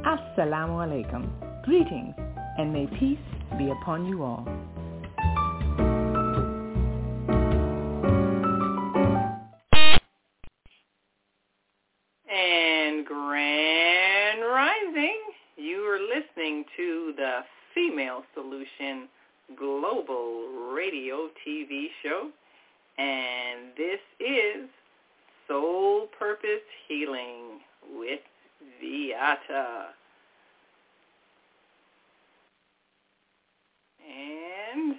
Assalamu alaikum. Greetings and may peace be upon you all. And Grand Rising, you are listening to the Female Solution Global Radio TV show. And this is Soul Purpose Healing with Viata. And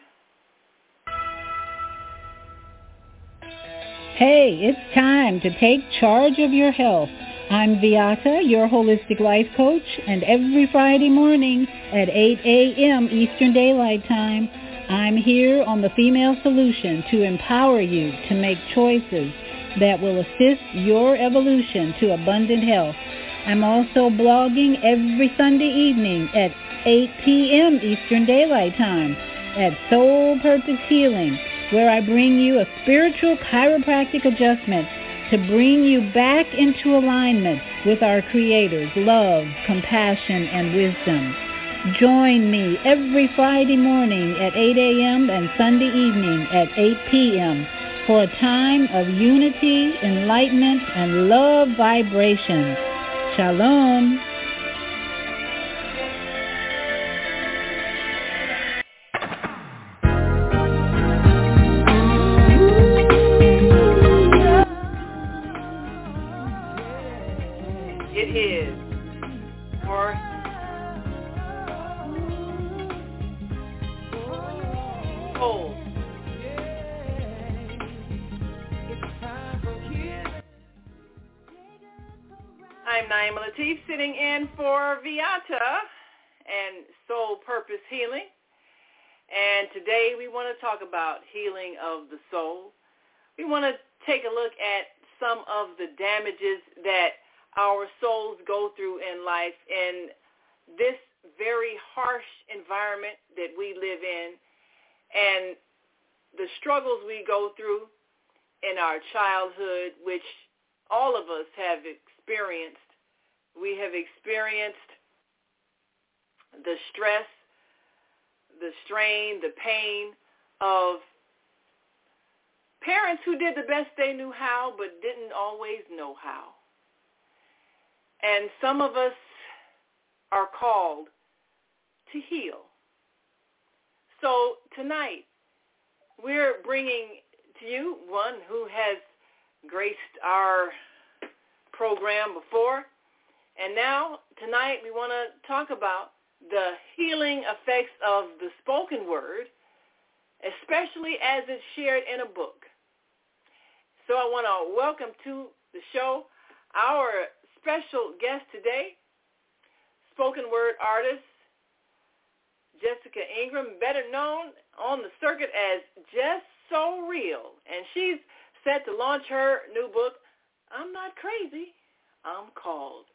Hey, it's time to take charge of your health. I'm Viata, your holistic life coach, and every Friday morning at 8 a.m. Eastern Daylight Time, I'm here on the Female Solution to empower you to make choices that will assist your evolution to abundant health. I'm also blogging every Sunday evening at 8 p.m. Eastern Daylight Time at Soul Purpose Healing, where I bring you a spiritual chiropractic adjustment to bring you back into alignment with our Creator's love, compassion, and wisdom. Join me every Friday morning at 8 a.m. and Sunday evening at 8 p.m. for a time of unity, enlightenment, and love vibrations. Shalom. The damages that our souls go through in life in this very harsh environment that we live in and the struggles we go through in our childhood, which all of us have experienced. We have experienced the stress, the strain, the pain of parents who did the best they knew how but didn't always know how. And some of us are called to heal. So tonight, we're bringing to you one who has graced our program before. And now, tonight, we want to talk about the healing effects of the spoken word, especially as it's shared in a book. So I want to welcome to the show our special guest today, spoken word artist Jessica Ingram, better known on the circuit as Jess So Real. And she's set to launch her new book, I'm Not Crazy, I'm Called.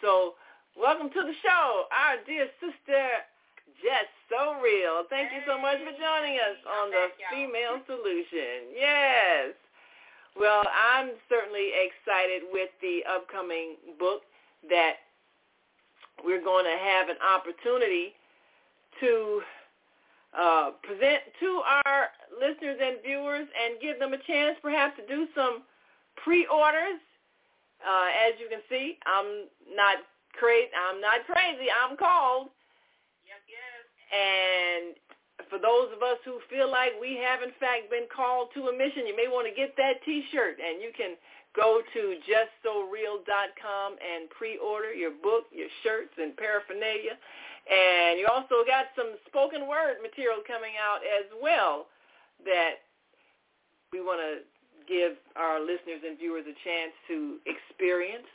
So welcome to the show, our dear sister, Jess So Real. Thank hey. you so much for joining us on the Female Solution. Yes. Well, I'm certainly excited with the upcoming book that we're going to have an opportunity to uh, present to our listeners and viewers and give them a chance perhaps to do some pre-orders. Uh, as you can see, I'm not crazy. I'm not crazy. I'm called. Yes, yes. And for those of us who feel like we have in fact been called to a mission, you may want to get that T-shirt, and you can go to justsoreal.com and pre-order your book, your shirts, and paraphernalia. And you also got some spoken word material coming out as well that we want to give our listeners and viewers a chance to experience.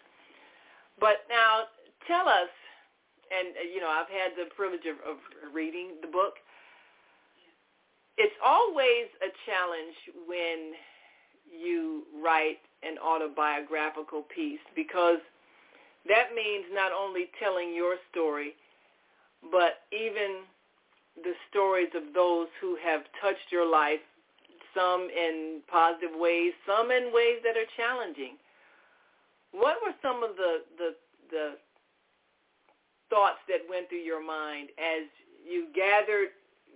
But now tell us, and uh, you know I've had the privilege of, of reading the book, it's always a challenge when you write an autobiographical piece because that means not only telling your story, but even the stories of those who have touched your life, some in positive ways, some in ways that are challenging. What were some of the, the, the thoughts that went through your mind as you gathered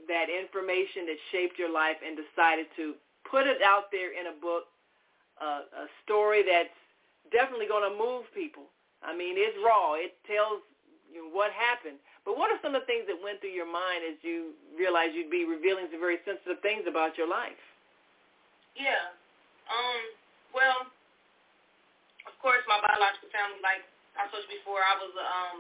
that information that shaped your life and decided to put it out there in a book, uh, a story that's definitely going to move people. I mean, it's raw. It tells you what happened. But what are some of the things that went through your mind as you realized you'd be revealing some very sensitive things about your life? Yeah. Um, well, of course, my biological family, like I told you before, I was, um,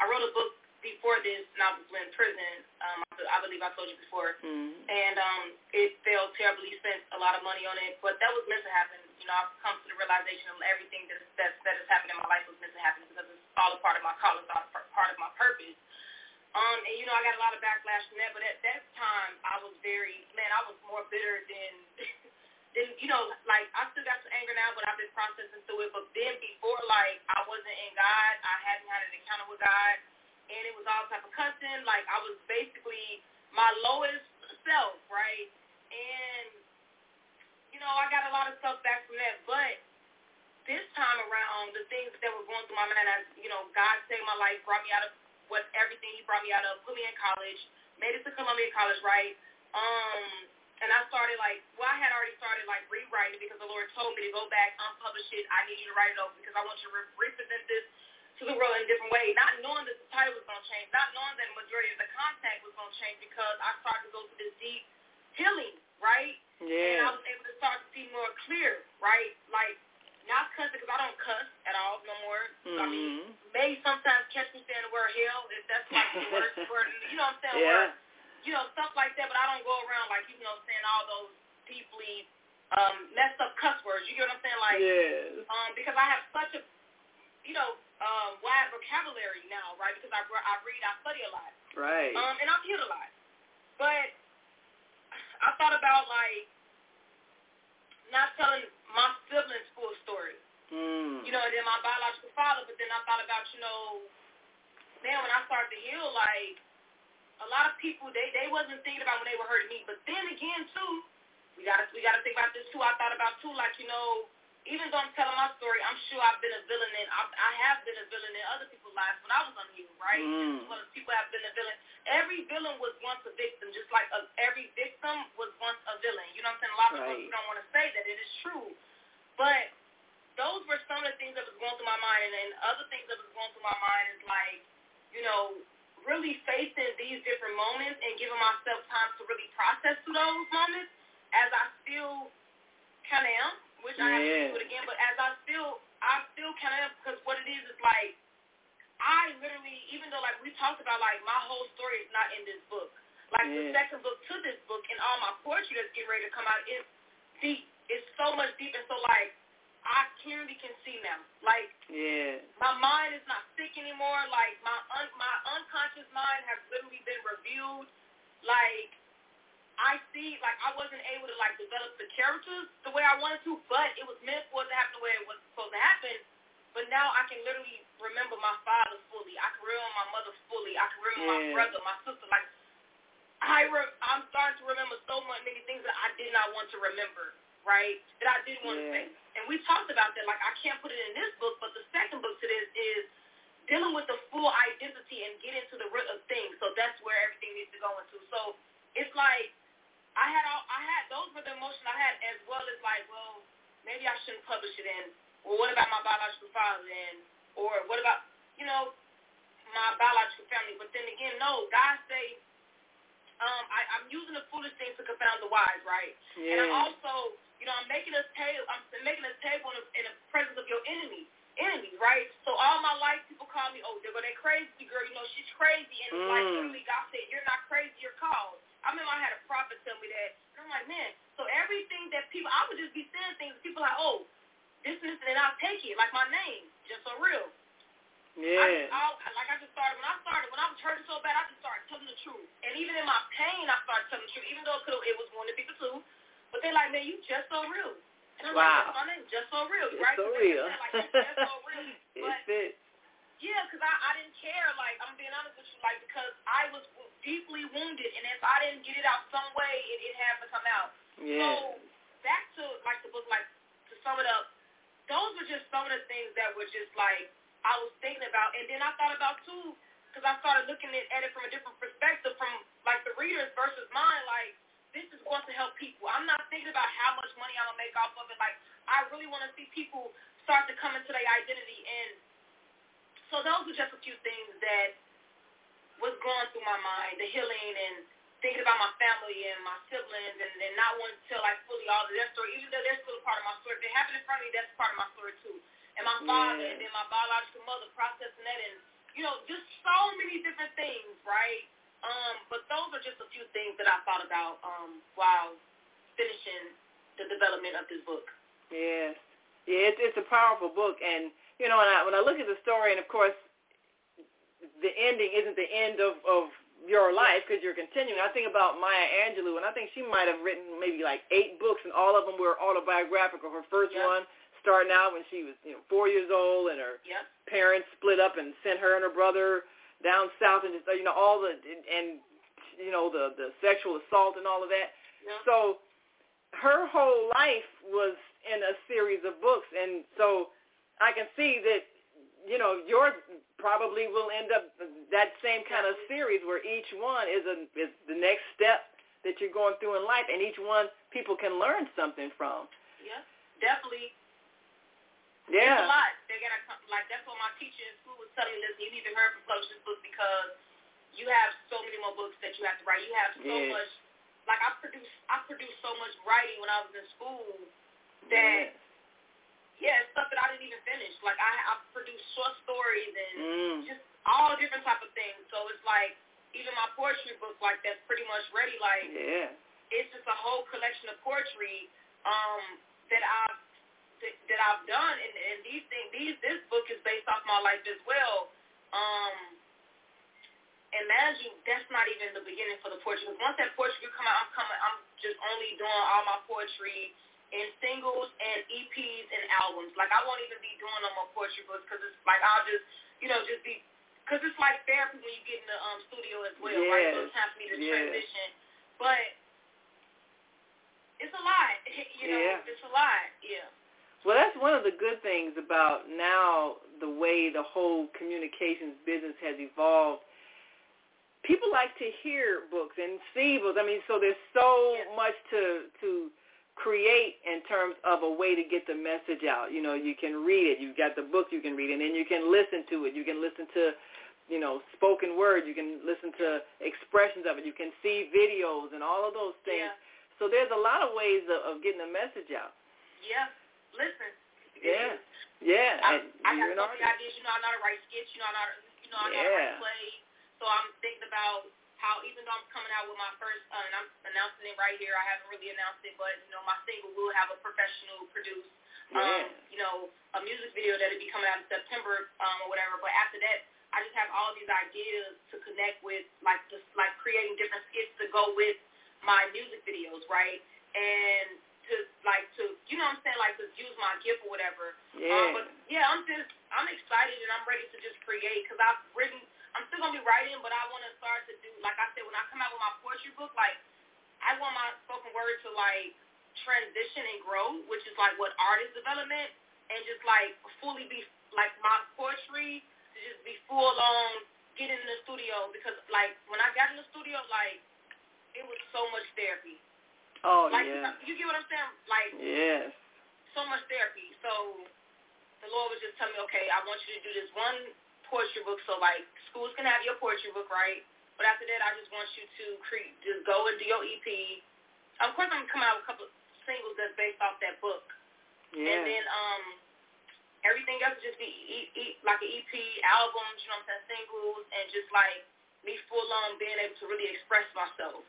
I wrote a book before this, and I was in prison. Um, I believe I told you before, mm-hmm. and um, it failed terribly. Spent a lot of money on it, but that was meant to happen. You know, I've come to the realization of everything that that that has happened in my life was meant to happen because it's all a part of my call, it's all a part of my purpose. Um, and you know, I got a lot of backlash from that, but at that time, I was very man. I was more bitter than. than you know, like I still got some anger now, but I've been processing through it. But then before, like I wasn't in God, I hadn't had an encounter with God and it was all type of cussing. Like I was basically my lowest self, right? And you know, I got a lot of stuff back from that, but this time around, the things that were going through my mind, as you know, God saved my life, brought me out of what everything He brought me out of, put me in college, made it to Columbia College, right? Um, and I started like, well, I had already started like rewriting because the Lord told me to go back, unpublish it. I need you to write it over because I want you to re- represent this to the world in a different way, not knowing that the title was going to change, not knowing that the majority of the content was going to change because I started to go through this deep healing, right? Yeah. And I was able to start to see more clear, right? Like, not cussing because I don't cuss at all no more. Mm-hmm. I mean, may sometimes catch me saying the word hell if that's like the worst word, you know what I'm saying? Yeah. Word, you know, stuff like that, but I don't go around like, you know, saying all those deeply um, messed up cuss words. You get what I'm saying? Like, yes. um, because I have such a, you know, um, wide vocabulary now, right? Because I, I read, I study a lot. Right. Um, and I'm here a lot. But I thought about like not telling my siblings full story. Mm. You know, and then my biological father. But then I thought about, you know, man, when I started to heal, like a lot of people, they they wasn't thinking about when they were hurting me. But then again, too, we gotta we gotta think about this too. I thought about too, like you know even though I'm telling my story, I'm sure I've been a villain and I, I have been a villain in other people's lives when I was unhealed, right? Mm. Well, people have been a villain. Every villain was once a victim, just like a, every victim was once a villain. You know what I'm saying? A lot of right. people don't want to say that it is true, but those were some of the things that was going through my mind, and then other things that was going through my mind is like, you know, really facing these different moments and giving myself time to really process through those moments, as I still kind of am, which yeah. I have to do it again, but as I still, I still kind of because what it is is like, I literally, even though like we talked about like my whole story is not in this book. Like yeah. the second book to this book and all my poetry that's getting ready to come out is deep. It's so much deep and so like I clearly can see now. Like yeah. my mind is not sick anymore. Like my un- my unconscious mind has literally been reviewed. Like I see, like I wasn't able to like develop the characters the way I wanted to, but it was meant for it to happen the way it was supposed to happen. But now I can literally remember my father fully. I can remember my mother fully. I can remember yeah. my brother, my sister. Like I, re- I'm starting to remember so much many things that I did not want to remember. Right? That I didn't want yeah. to say. And we talked about that. Like I can't put it in this book, but the second book to this is dealing with the full identity and get into the root of things. So that's where everything needs to go into. So it's like I had all I had those were the emotions I had as well as like, well, maybe I shouldn't publish it in or what about my biological father then? Or what about, you know, my biological family? But then again, no, God say, um, I, I'm using the foolish things to confound the wise, right? Yeah. And I'm also, you know, I'm making us table, I'm making us table in the, in the presence of your enemies, enemies, right? So all my life, people call me, oh, they're that crazy girl, you know, she's crazy, and mm. like literally God said, you're not crazy, you're called. I remember I had a prophet tell me that, and I'm like, man, so everything that people, I would just be saying things, to people like, oh, this and this, and I'll take it, like my name, just so real. Yeah. I I'll, like I just started, when I started, when I was hurting so bad, I just started telling the truth. And even in my pain, I started telling the truth, even though it, could it was wounding people too. But they're like, man, you just so real. And I'm wow. like, my name's just so real, it's right? so real. Like, it's just so real. it but, fits. Yeah, because I, I didn't care, like, I'm being honest with you, like, because I was deeply wounded, and if I didn't get it out some way, it, it had to come out. Yeah. So, back to, like, the book, like, to sum it up, those were just some of the things that were just, like, I was thinking about. And then I thought about, too, because I started looking at it from a different perspective from, like, the readers versus mine, like, this is going to help people. I'm not thinking about how much money I'm going to make off of it. Like, I really want to see people start to come into their identity. And so those were just a few things that was going through my mind, the healing and thinking about my family and my siblings and, and not wanting to tell, like, fully all of their story, even though they're still a part of my story. If they happen in front of me, that's part of my story, too. And my father yeah. and then my biological mother processing that and, you know, just so many different things, right? Um, but those are just a few things that I thought about um, while finishing the development of this book. Yes. Yeah, it's, it's a powerful book. And, you know, when I, when I look at the story, and, of course, the ending isn't the end of, of your life because you're continuing. I think about Maya Angelou, and I think she might have written maybe like eight books, and all of them were autobiographical. Her first yep. one starting out when she was, you know, four years old, and her yep. parents split up and sent her and her brother down south, and just you know all the and you know the the sexual assault and all of that. Yep. So her whole life was in a series of books, and so I can see that you know yours probably will end up that same kind of series where each one is a is the next step that you're going through in life, and each one people can learn something from. Yeah, definitely. Yeah. It's a lot. They gotta come, like that's what my teacher in school was telling me. Listen, you need to hurry for publish this book because you have so many more books that you have to write. You have so yes. much. Like I produce, I produced so much writing when I was in school that. Yes. Yeah, stuff that I didn't even finish. Like I, I produced short stories and mm. just all different type of things. So it's like even my poetry book, like that's pretty much ready. Like yeah. it's just a whole collection of poetry um, that I've that, that I've done, and, and these things, these this book is based off my life as well. Um, and mind you, that's not even the beginning for the poetry. Because once that poetry come out, I'm coming. I'm just only doing all my poetry in singles and EPs and albums. Like I won't even be doing no more poetry books because it's like I'll just, you know, just be because it's like therapy when you get in the um, studio as well, yes. right? So it's time for me to yes. transition, but it's a lot. You know, yeah. it's a lot. Yeah. Well, that's one of the good things about now the way the whole communications business has evolved. People like to hear books and see books. I mean, so there's so yes. much to to create in terms of a way to get the message out. You know, you can read it. You've got the book you can read, and then you can listen to it. You can listen to, you know, spoken word. You can listen to expressions of it. You can see videos and all of those things. Yeah. So there's a lot of ways of, of getting the message out. Yeah. Listen. Yeah. Yeah. I, and I got so many ideas. You know, I know how to write skits. You know, I know how to, you know, I know how to Yeah. write plays. So I'm thinking about how even though I'm coming out with my first, uh, and I'm announcing it right here. I haven't really announced it, but you know, my single will have a professional produced, um, Yeah. you know, a music video that'll be coming out in September um, or whatever. But after that, I just have all these ideas to connect with, like just like creating different skits to go with my music videos, right? And to like to, you know, what I'm saying, like to use my gift or whatever. Yeah. Um, but yeah, I'm just I'm excited and I'm ready to just create because I've written. I'm still gonna be writing, but I want to start to do like I said when I come out with my poetry book. Like I want my spoken word to like transition and grow, which is like what artist development, and just like fully be like my poetry to just be full on getting in the studio because like when I got in the studio, like it was so much therapy. oh Like yeah. you get what I'm saying? Like Yes. so much therapy. So the Lord was just telling me, okay, I want you to do this one poetry book. So like schools can have your poetry book, right? But after that, I just want you to create, just go and do your EP. Of course, I'm coming out with a couple of singles that's based off that book, Yeah. and then um everything else will just be e- e- like an EP, albums, you know what I'm saying, singles, and just like me full on being able to really express myself.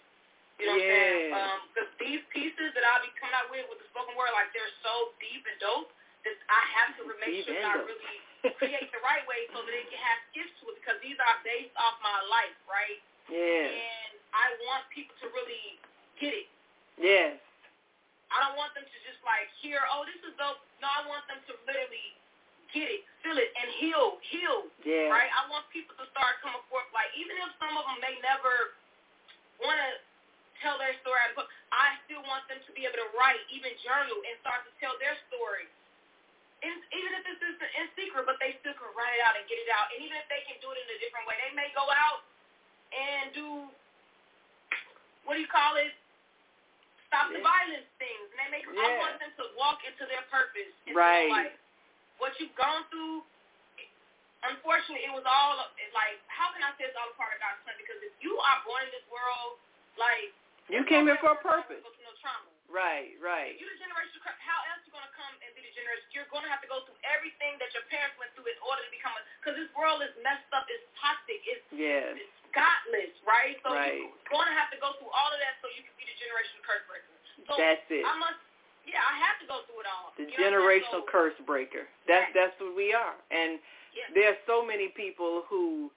You know what I'm saying? Yeah. Um, because these pieces that I'll be coming out with with the spoken word, like they're so deep and dope I have to make sure that I really create the right way so that it can have gifts to it because these are based off my life, right? yes. And I want people to really get it. Yes. I don't want them to just like hear, oh, this is dope. No, I want them to literally get it, feel it, and heal, heal. Yeah. Right? I want people to start coming forth. Like even if some of them may never want to tell their story out of book, I still want them to be able to write, even journal, and start to tell their story. Even if this is in secret, but they still can write it out and get it out. And even if they can do it in a different way, they may go out and do what do you call it? Stop the violence things. And they make I want them to walk into their purpose. Into Right. Their life. What you've gone through unfortunately it was all like how can I say it's all a part of God's plan? Because if you are born in this world, like You came here for a way you're gonna purpose. No trauma. Right, right. You're the generation. How else you gonna come and be the generation? You're gonna have to go through everything that your parents went through in order to become a. Because this world is messed up. It's toxic. It's, Yes. it's godless, right? So Right. you're gonna have to go through all of that so you can be the generational curse breaker. So That's it. I must. Yeah, I have to go through it all. The You know what I'm saying? generational So- curse breaker. That's Right. that's what we are. And Yeah. are so many people who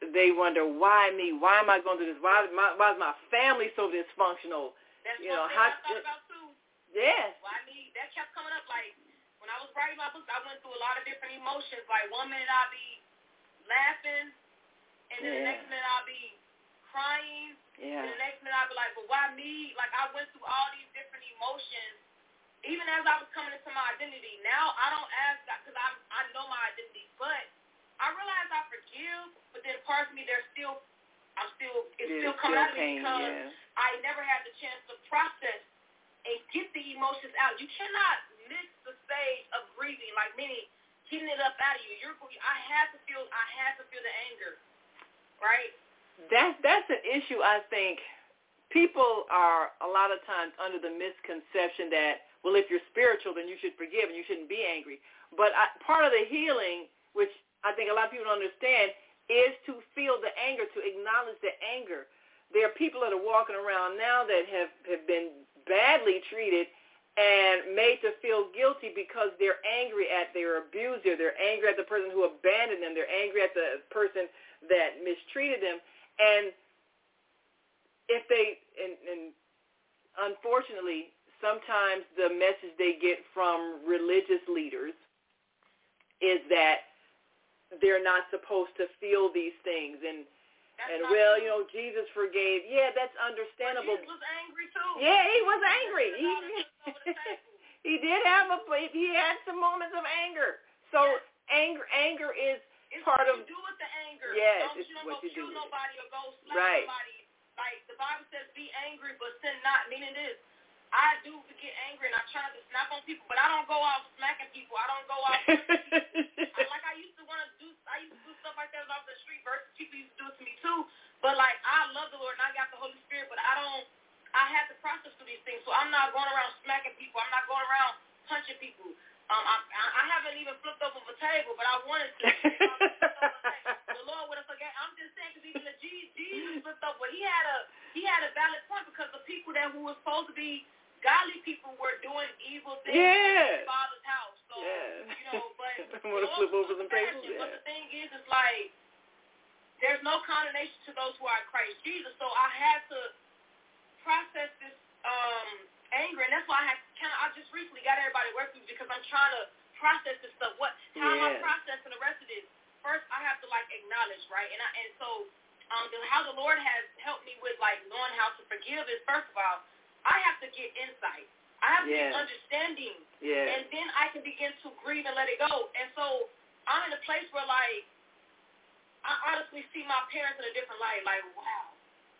they wonder why me? Why am I going through this? Why is my why is my family so dysfunctional? That's you know, how- I thought about too. Yes. Well, I mean, that kept coming up. Like when I was writing my book, I went through a lot of different emotions. Like one minute I'll be laughing, and then the next minute I'll be crying, Yeah. and the next minute I'll be like, "But why me?" Like I went through all these different emotions, even as I was coming into my identity. Now I don't ask God because I I know my identity, but I realize I forgive. But then parts of me, there's still, I'm still, it's still coming out of me because yeah. I never had the chance to process and get the emotions out. You cannot miss the stage of grieving, like many getting it up out of you. You're, I had to feel, I had to feel the anger, right? That's that's an issue I think people are a lot of times under the misconception that well if you're spiritual then you should forgive and you shouldn't be angry. But I, part of the healing, which I think a lot of people don't understand, is to feel the anger, to acknowledge the anger. There are people that are walking around now that have, have been badly treated and made to feel guilty because they're angry at their abuser. They're angry at the person who abandoned them. They're angry at the person that mistreated them. And if they, and, and unfortunately, sometimes the message they get from religious leaders is that they're not supposed to feel these things. And, That's and well, you know, Jesus forgave. Yeah, that's But understandable. Jesus was angry too. Yeah, he was angry. He He, was over the table. he did have a he had some moments of anger. So Yes. anger anger is It's part what of you do with the anger. Yes, don't, it's you don't what go you do kill it. nobody or go slap Right. somebody. Like the Bible says, be angry but sin not. Meaning this, I do get angry and I try to snap on people, but I don't go out smacking people. I don't go out. I, like I used to want to do. I used to do stuff like that off the street versus people used to do it to me too. But like I love the Lord and I got the Holy Spirit, but I don't. I have to process through these things, so I'm not going around smacking people. I'm not going around punching people. Um, I, I haven't even flipped over a table, but I wanted to. the Lord would have forgot. I'm just saying because even the Jesus flipped over. He had a he had a valid point because the people that who were supposed to be godly people were doing evil things yeah. in the Father's house. So yeah. you know, but want to flip over some tables. Yeah. But the thing is, it's like there's no condemnation to those who are in Christ Jesus. So I had to process this um anger, and that's why I had kind of I just recently got everybody working because I'm trying to process this stuff. What how yeah. am I processing the rest of this? First, I have to like acknowledge, right? And I and so um the, how the Lord has helped me with like knowing how to forgive is first of all, I have to get insight. I have to get understanding, yeah. and then I can begin to grieve and let it go. And so I'm in a place where like I honestly see my parents in a different light. Like wow,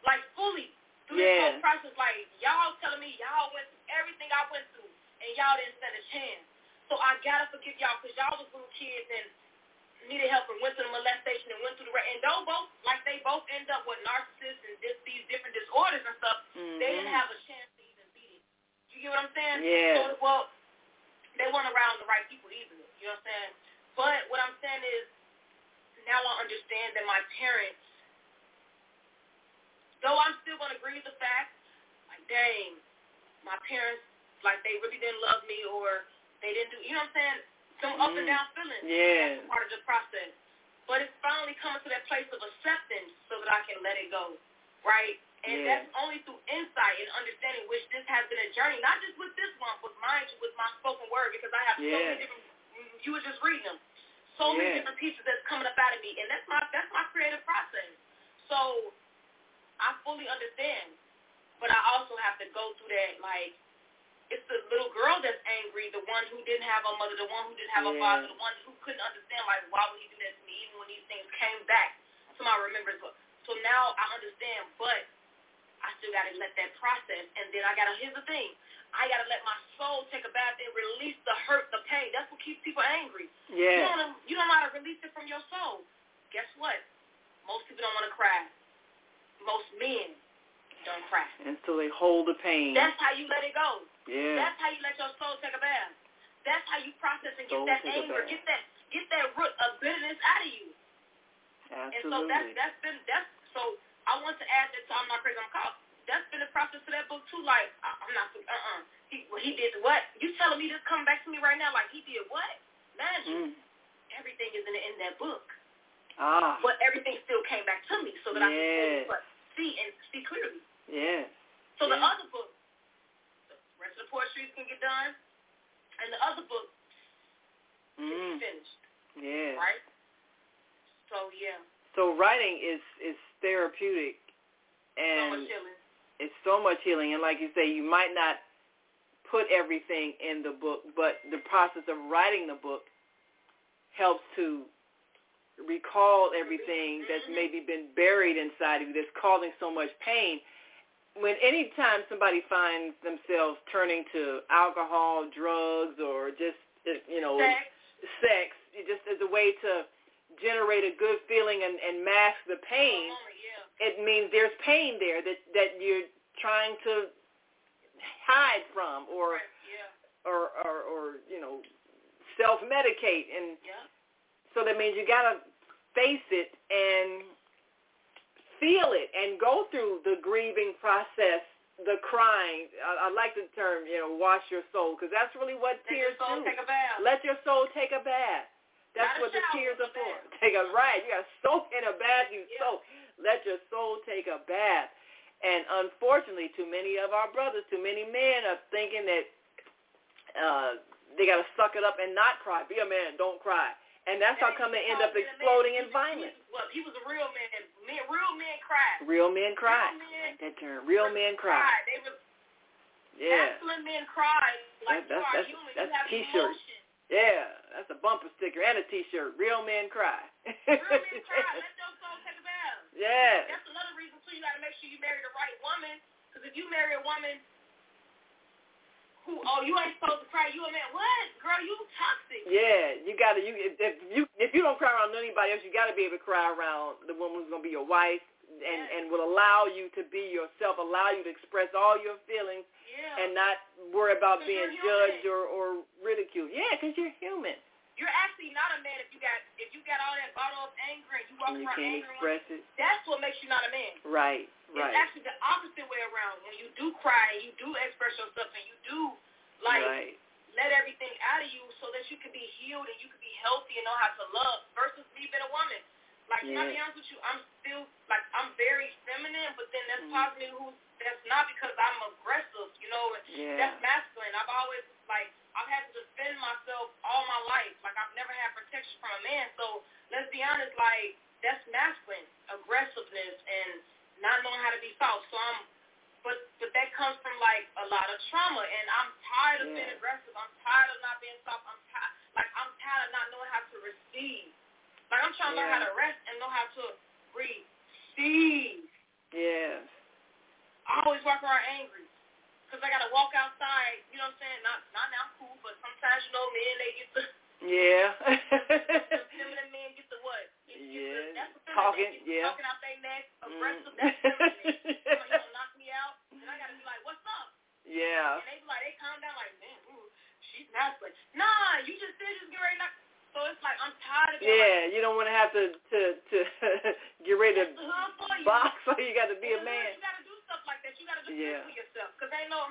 like fully through yeah. this whole process, like y'all telling me y'all went through everything I went through, and y'all didn't stand a chance. So I gotta forgive y'all because y'all was little kids and needed help and went through the molestation and went through the right and though both like they both end up with narcissists and this, these different disorders and stuff, mm-hmm. they didn't have a chance to even beat it. You get what I'm saying? Yeah. So well, they weren't around the right people either. You know what I'm saying? But what I'm saying is now I understand that my parents though I'm still going to grieve the fact, like, dang, my parents, like, they really didn't love me or they didn't do, you know what I'm saying? Some mm. up and down feelings. Yeah. That's part of the process. But it's finally coming to that place of acceptance so that I can let it go, right? And yeah. that's only through insight and understanding, which this has been a journey, not just with this one, but mind you, with my spoken word, because I have yeah. so many different, you were just reading them, so yeah. many different pieces that's coming up out of me, and that's my that's my creative process. So I fully understand, but I also have to go through that. Like, it's the little girl that's angry, the one who didn't have a mother, the one who didn't have yeah. a father, the one who couldn't understand, like, why would he do that to me, even when these things came back to my remembrance. So now I understand, but I still got to let that process, and then I got to, here's the thing, I got to let my soul take a bath and release the hurt, the pain. That's what keeps people angry. Yeah. You don't, you don't know how to release it from your soul. Guess what? Most people don't want to cry most men don't cry. So they hold the pain. That's how you let it go. Yeah. That's how you let your soul take a bath. That's how you process and get soul that anger, get that get that root of bitterness out of you. Absolutely. And so that's that's been that's so I want to add that to I'm not crazy I'm. That's been the process of that book too. Like I, I'm not uh uh he well, he did what? You telling me this coming back to me right now like he did what? Imagine. Mm. Everything is in, in that book. Ah. But everything still came back to me so that yes. I could see and see clearly. Yes. So yes. the other book, the rest of the poetry can get done, and the other book mm. can be finished. Yeah. Right. So yeah. So writing is is therapeutic, and so much healing. it's so much healing. And like you say, you might not put everything in the book, but the process of writing the book helps to recall everything that's mm-hmm. maybe been buried inside of you that's causing so much pain. When any time somebody finds themselves turning to alcohol, drugs, or just uh, you know sex, sex just as a way to generate a good feeling and, and mask the pain, moment, yeah. it means there's pain there that that you're trying to hide from or right, yeah. or, or or you know self medicate and yeah. so that means you gotta face it and feel it and go through the grieving process, the crying. I, I like the term, you know, wash your soul, because that's really what Let tears your soul do. Take a bath. Let your soul take a bath. That's Not what the tears are for. Take a right. You got to soak in a bath. You Yeah. soak. Let your soul take a bath. And unfortunately, too many of our brothers, too many men are thinking that uh, they got to suck it up and not cry. Be a man, don't cry. And that's how come they end up exploding in violence. Well, he was a real man. Men, real men cry. Real men cry. Real men that term. Real men cry. They were, Yeah. Masculine men cry like That- you are that's- human. that's you have T-shirt. emotion. Yeah. That's a bumper sticker and a T-shirt. Real men cry. Real men cry. Let your soul take a bath. yeah. That's another reason too. You got to make sure you marry the right woman. Because if you marry a woman who, oh, you ain't supposed to cry. You a man. What, girl? You toxic. Yeah, you gotta. You if you if you don't cry around anybody else, you gotta be able to cry around the woman who's gonna be your wife, and Yes. and will allow you to be yourself, allow you to express all your feelings, Yeah. and not worry about being judged or or ridiculed. Yeah, because you're human. You're actually not a man if you got if you got all that bottle up anger and you walk And you around can't angry. express it. That's what makes you not a man. Right. Right. It's actually the opposite way around. When you do cry, you do express yourself, and you do like right. let everything out of you so that you can be healed and you can be healthy and know how to love versus me being a woman. Like, can I be honest with you? I'm still, like, I'm very feminine, but then that's Mhm. possibly who, that's not because I'm aggressive, you know, and Yeah. that's masculine. I've always, like, I've had to defend myself all my life. Like, I've never had protection from a man. So, let's be honest, like, that's masculine, aggressiveness, and not knowing how to be soft. So I'm, but but that comes from like a lot of trauma, and I'm tired of being aggressive. I'm tired of not being soft. I'm tired, like I'm tired of not knowing how to receive. Like I'm trying to learn how to rest and know how to receive. Yes. I always walk around angry. Cause I gotta walk outside, you know what I'm saying? Not not now cool, but sometimes you know men they get the Yeah. the feminine men get the what? Get, get Yeah, the, that's the talking, get yeah. talking out their neck, aggressive. Mm. That's feminine. you gonna knock me out? Then I gotta be like, what's up? yeah. And they be like, they calm down like, man, ooh, she's masculine. Nah, you just said was getting ready to knock. So it's like I'm tired of like, Yeah, you don't want to have to to to get ready to the hood for you. box, so you got to be a In man. You gotta do stuff like that. You gotta defend Yeah. for yourself. Cause ain't no.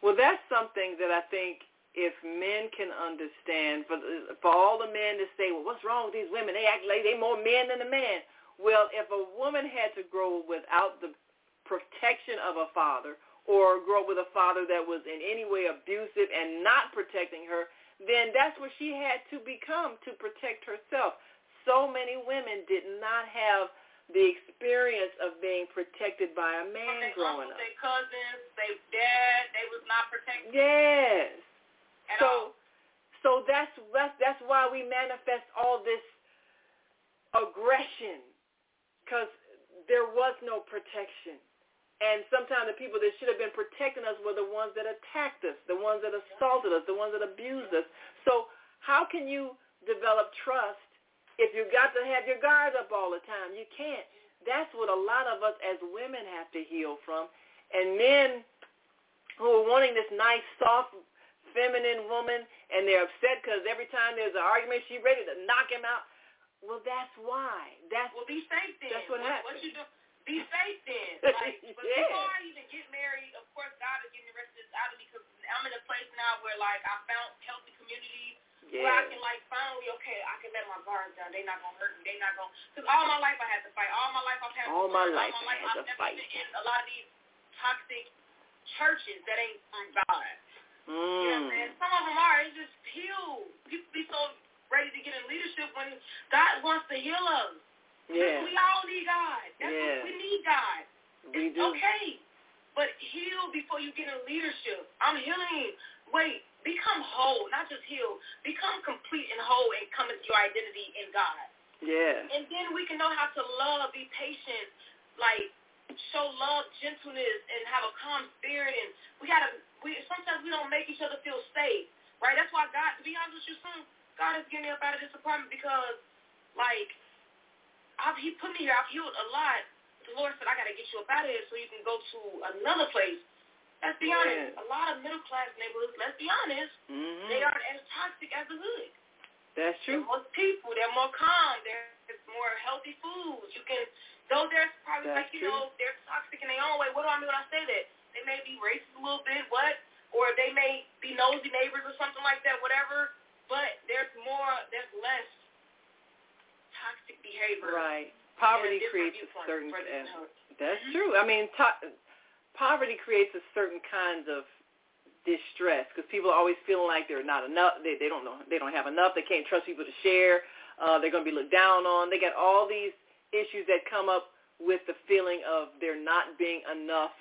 Well, that's something that I think if men can understand, for for all the men to say, well, what's wrong with these women? They act like they more men than a man. Well, if a woman had to grow without the protection of a father, or grow up with a father that was in any way abusive and not protecting her, then that's what she had to become to protect herself. So many women did not have the experience of being protected by a man growing uncles, up. their cousins, their dad, they was not protected Yes. at so all. so that's that's that's why we manifest all this aggression because there was no protection and sometimes the people that should have been protecting us were the ones that attacked us the ones that assaulted us the ones that abused us so how can you develop trust if you got to have your guard up all the time you can't that's what a lot of us as women have to heal from and men who are wanting this nice soft feminine woman and they're upset because every time there's an argument, she's ready to knock him out. Well, that's why. That's Well, be safe then. That's what what, happened. What you do? Be safe then. Like, but Yeah. before I even get married, of course, God is getting the rest of this out of me because I'm in a place now where, like, I found healthy community where I can, like, finally, okay, I can let my guards down. They're not going to hurt me. They're not going to. Because all my life I had to fight. All my life I've had to All my life all my life had I've to never fight. been in a lot of these toxic churches that ain't from God. You know what I'm mm. saying? Some of them are. It's just heal. People be so ready to get in leadership when God wants to heal us. Yeah, We all need God. That's Yeah. what we need God. we It's do. okay. But heal before you get in leadership. I'm healing. Wait, become whole, not just heal. Become complete and whole and come into your identity in God. Yeah, And then we can know how to love, be patient, like show love, gentleness, and have a calm spirit. And we gotta. We sometimes we don't make each other feel safe, right? That's why God. To be honest with you, soon God is getting me up out of this apartment because, like, I've, He put me here. I've healed a lot. The Lord said I gotta get you up out of here so you can go to another place. Let's be Yeah. honest. A lot of middle class neighborhoods. Let's be honest. hmm They aren't as toxic as the hood. That's true. are more people. They're more calm. There's more healthy food. You can, though there's probably That's like, you true. know, they're toxic in their own way. What do I mean when I say that? They may be racist a little bit, what? Or they may be nosy neighbors or something like that, whatever. But there's more, there's less toxic behavior. Right. Poverty creates a certain. uh. That's Mhm. true. I mean, to- poverty creates a certain kind of distress because people are always feeling like they're not enough. They they don't know they don't have enough. They can't trust people to share. Uh, they're going to be looked down on. They got all these issues that come up with the feeling of there not being enough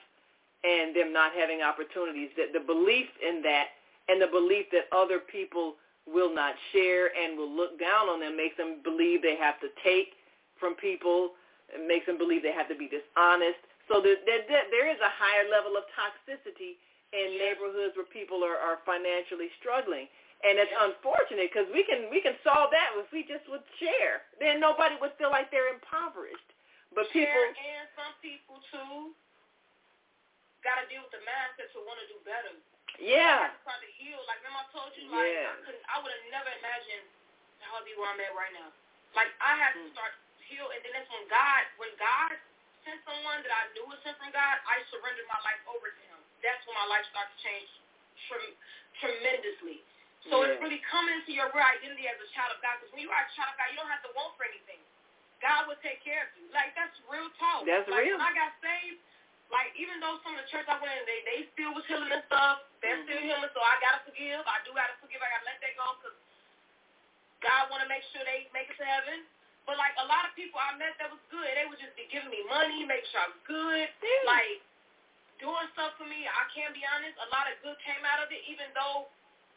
and them not having opportunities. That the belief in that and the belief that other people will not share and will look down on them makes them believe they have to take from people. Makes them believe they have to be dishonest. So there, there, there is a higher level of toxicity in neighborhoods where people are, are financially struggling. And it's unfortunate because we can we can solve that if we just would share. Then nobody would feel like they're impoverished. But share people and some people too got to deal with the mindset to want to do better. Yeah. I try to heal. Like remember I told you, like Yeah. I couldn't, I would have never imagined how I'd be where I'm at right now. Like I had to Mm. start to heal, and then that's when God, when God sent someone that I knew was sent from God, I surrendered my life over to Him. That's when my life started to change trem- tremendously. So Yeah. it's really coming into your real identity as a child of God. Because when you are a child of God, you don't have to want for anything. God will take care of you. Like that's real talk. That's like, real. When I got saved, like even though some of the church I went in, they they still was healing and stuff. They're still Mhm. healing, so I gotta forgive. I do gotta forgive. I gotta let that go because God want to make sure they make it to heaven. But like a lot of people I met that was good. They would just be giving me money, make sure I was good, Yeah. like doing stuff for me. I can't be honest. A lot of good came out of it, even though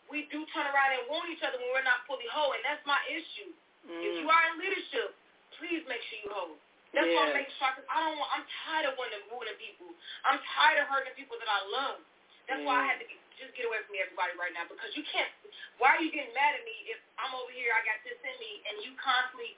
we do turn around and want each other when we're not fully whole, and that's my issue. If you Mm. are in leadership, please make sure you whole. That's why. I'm making sure because I don't want. I'm tired of wanting to ruin people. I'm tired of hurting people that I love. That's why I had to get, just get away from everybody right now because you can't. Why are you getting mad at me if I'm over here? I got this in me, and you constantly.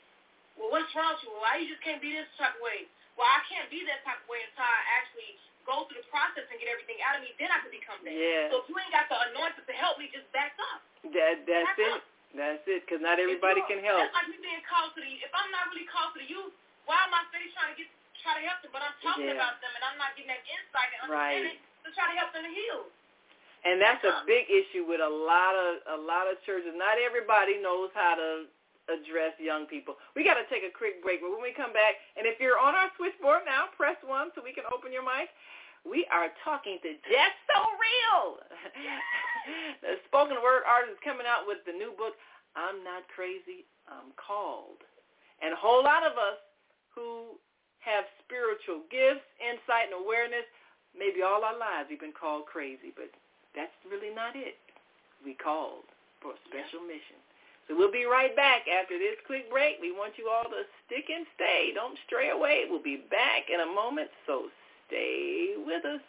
Well, what's wrong with you? Why you just can't be this type of way? Well, I can't be that type of way until I actually go through the process and get everything out of me. Then I can become that. Yeah. So if you ain't got the anointing to help me, just back up. That that's Back it. up. That's it. Because not everybody can help. That's like me being called to the. If I'm not really called to the youth, why am I steady trying to get try to help them? But I'm talking Yeah. about them, and I'm not getting that insight and Right. understanding to try to help them to heal. And that's a big issue with a lot of a lot of churches. Not everybody knows how to address young people. We got to take a quick break, but when we come back, and if you're on our switchboard now, press one so we can open your mic. We are talking to Jess So Real, the spoken word artist coming out with the new book, I'm Not Crazy, I'm Called. And a whole lot of us who have spiritual gifts, insight, and awareness, maybe all our lives we've been called crazy, but that's really not it. We called for a special mission. So we'll be right back after this quick break. We want you all to stick and stay. Don't stray away. We'll be back in a moment, so stay with us.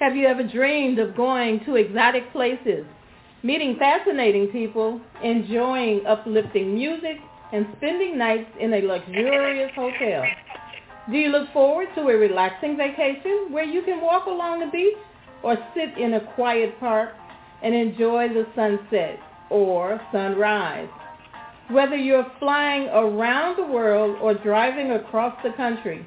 Have you ever dreamed of going to exotic places, meeting fascinating people, enjoying uplifting music, and spending nights in a luxurious hotel? Do you look forward to a relaxing vacation where you can walk along the beach or sit in a quiet park and enjoy the sunset or sunrise? Whether you're flying around the world or driving across the country,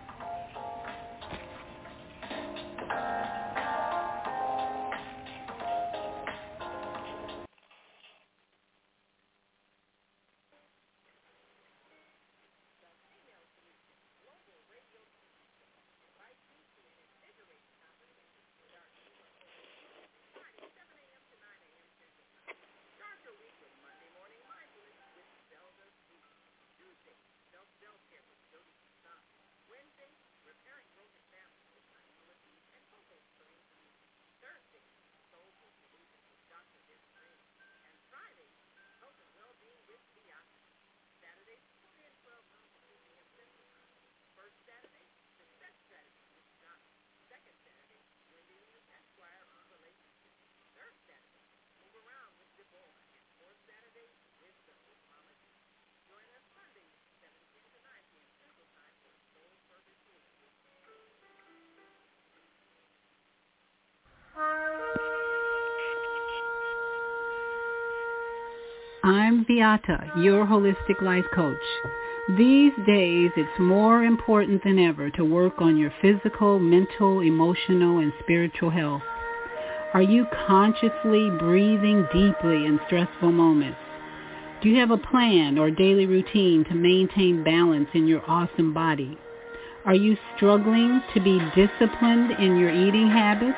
I'm Beata, your holistic life coach. These days, it's more important than ever to work on your physical, mental, emotional, and spiritual health. Are you consciously breathing deeply in stressful moments? Do you have a plan or daily routine to maintain balance in your awesome body? Are you struggling to be disciplined in your eating habits?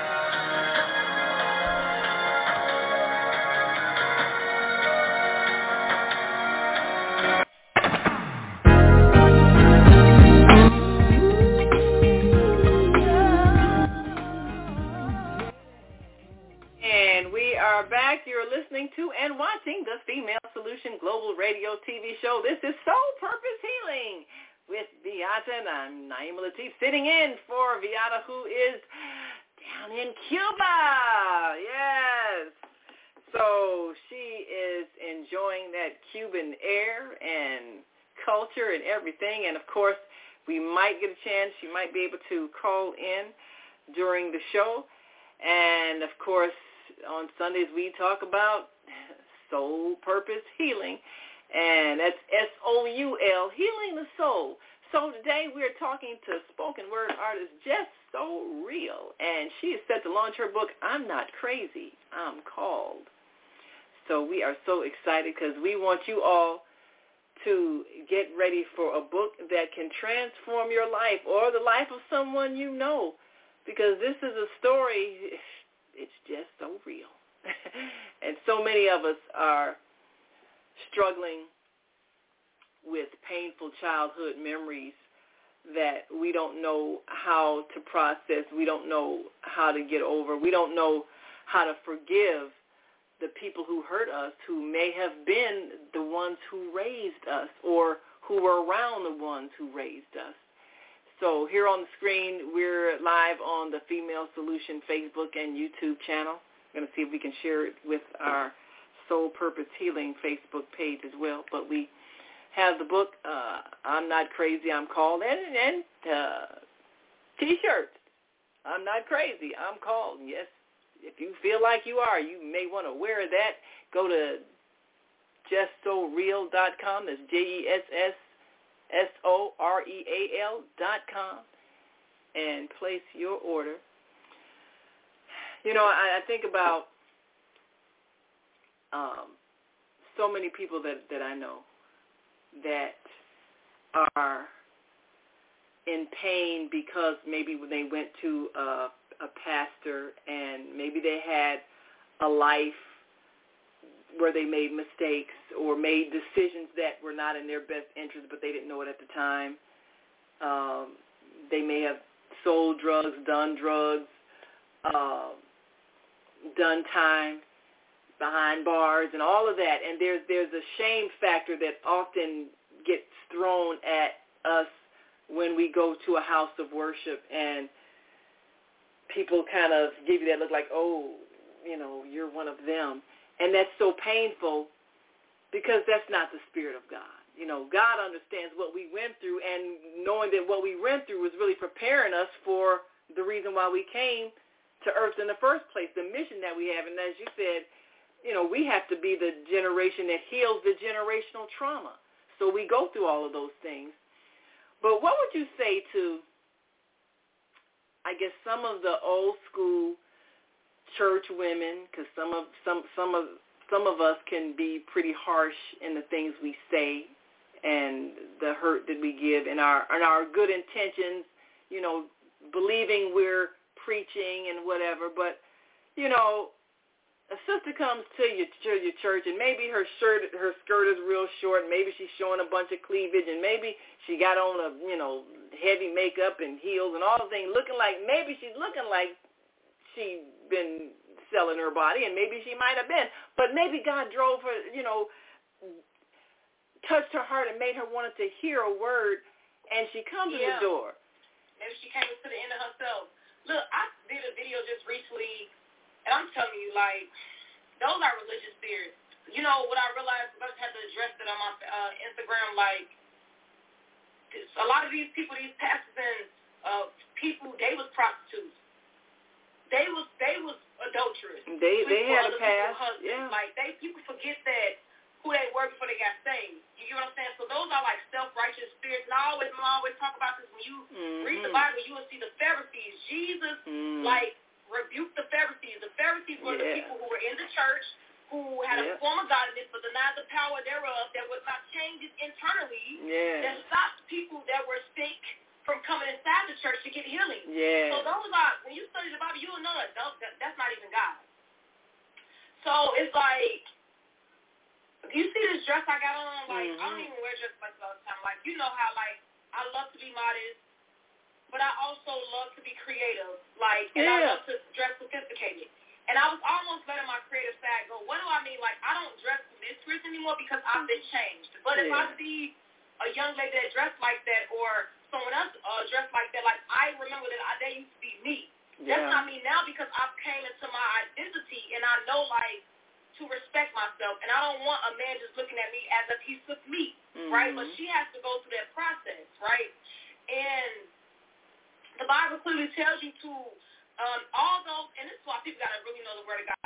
Naima Latif sitting in for Viata, who is down in Cuba. Yes. So she is enjoying that Cuban air and culture and everything. And of course, we might get a chance. She might be able to call in during the show. And of course, on Sundays we talk about soul purpose healing and that's S-O-U-L, Healing the Soul. So today we're talking to spoken word artist Jess So Real, and she is set to launch her book, I'm Not Crazy, I'm Called. So we are so excited because we want you all to get ready for a book that can transform your life or the life of someone you know because this is a story, it's just so real. and so many of us are struggling with painful childhood memories that we don't know how to process. We don't know how to get over. We don't know how to forgive the people who hurt us who may have been the ones who raised us or who were around the ones who raised us. So here on the screen, we're live on the Female Solution Facebook and YouTube channel. I'm going to see if we can share it with our Soul Purpose Healing Facebook page as well. But we have the book uh, I'm Not Crazy, I'm Called, and, and uh, T-shirts. I'm Not Crazy, I'm Called. Yes, if you feel like you are, you may want to wear that. Go to jesssoreal.com. That's J-E-S-S-S-O-R-E-A-L dot com and place your order. You know, I, I think about um, so many people that that I know that are in pain because maybe when they went to a, a pastor and maybe they had a life where they made mistakes or made decisions that were not in their best interest, but they didn't know it at the time. Um, they may have sold drugs, done drugs, uh, done time behind bars and all of that. And there's there's a shame factor that often gets thrown at us when we go to a house of worship and people kind of give you that look like, oh, you know, you're one of them. And that's so painful because that's not the spirit of God. You know, God understands what we went through and knowing that what we went through was really preparing us for the reason why we came to earth in the first place, the mission that we have. And as you said, you know, we have to be the generation that heals the generational trauma. So we go through all of those things. But what would you say to, I guess, some of the old school church women? Because some of some some of some of us can be pretty harsh in the things we say and the hurt that we give and our and our good intentions. You know, believing we're preaching and whatever, but you know, a sister comes to your, to your church and maybe her shirt, her skirt is real short. Maybe she's showing a bunch of cleavage and maybe she got on a, you know, heavy makeup and heels and all the things looking like, maybe she's looking like she been selling her body and maybe she might have been. But maybe God drove her, you know, touched her heart and made her wanted to hear a word and she comes yeah. to the door. Maybe she came to the end of herself. Look, I did a video just recently and I'm telling you, like, those are religious spirits. You know what I realized? I just had to address it on my uh, Instagram. Like, a lot of these people, these pastors and uh, people, they was prostitutes. They was they was adulterers. They they had a past. Yeah. Like they, people forget that who they were before they got saved. You get what I'm saying? So those are like self-righteous spirits. And I always, I always talk about this when you mm-hmm. read the mm-hmm. Bible, you will see the Pharisees. Jesus, mm-hmm. like rebuked the Pharisees. The Pharisees were yeah. the people who were in the church who had yeah. a form of godliness but denied the power thereof that was not changes internally yeah. that stopped people that were sick from coming inside the church to get healing. Yeah. So those are, when you study the Bible, you'll know that, that that's not even God. So it's like, you see this dress I got on? Like, mm-hmm. I don't mm-hmm. even wear dresses like all the time. Like, you know how, like, I love to be modest but I also love to be creative. Like, and yeah. I love to dress sophisticated. And I was almost letting my creative side go. What do I mean? Like, I don't dress mysterious anymore because I've been changed. But yeah. if I see a young lady that dressed like that or someone else uh, dressed like that, like, I remember that I, that used to be me. Yeah. That's not me now because I've came into my identity and I know, like, to respect myself. And I don't want a man just looking at me as if he's tells you to um, all those, and this is why people got to really know the Word of God.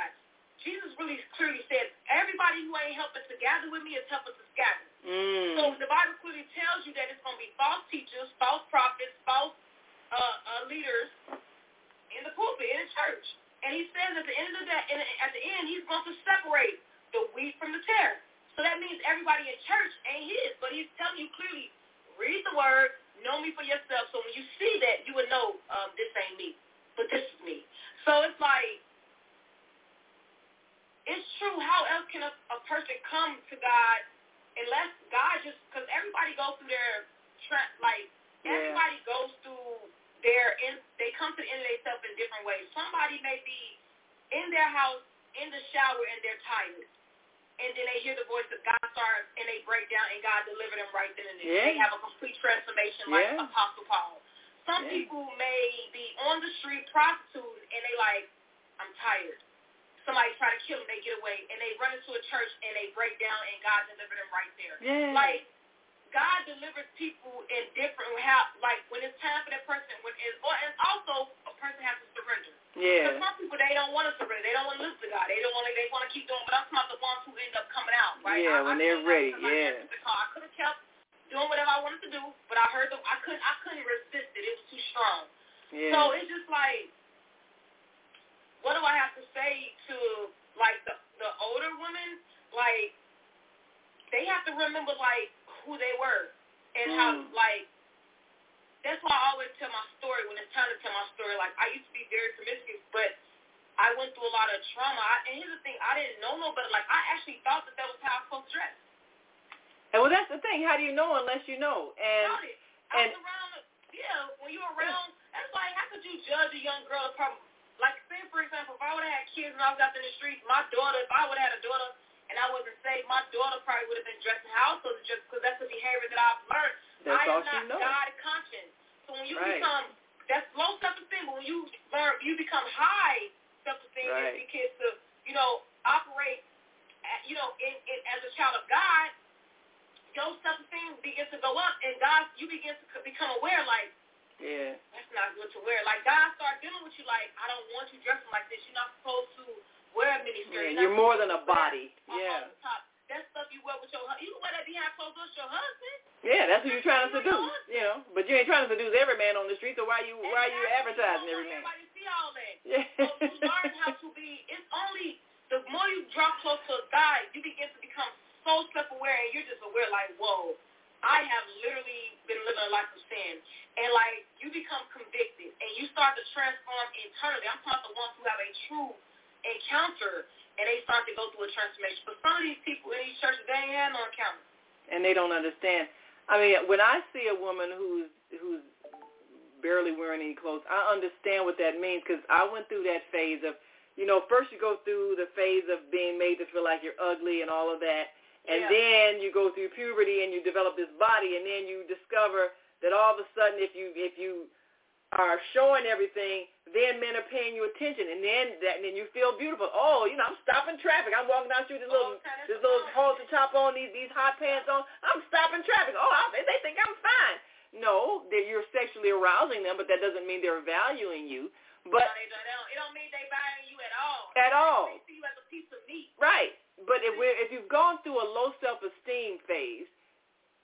Then men are paying you attention, and then that, and then you feel beautiful. Oh, you know, I'm stopping traffic. I'm walking down the street, this little Oh, this little halter top on, these these hot pants on. I'm stopping traffic. Oh, I, they think I'm fine. No, that you're sexually arousing them, but that doesn't mean they're valuing you. But No, they don't, they don't, it don't mean they buying you at all. At all. They see you as a piece of meat. Right. But if we're if you've gone through a low self esteem phase,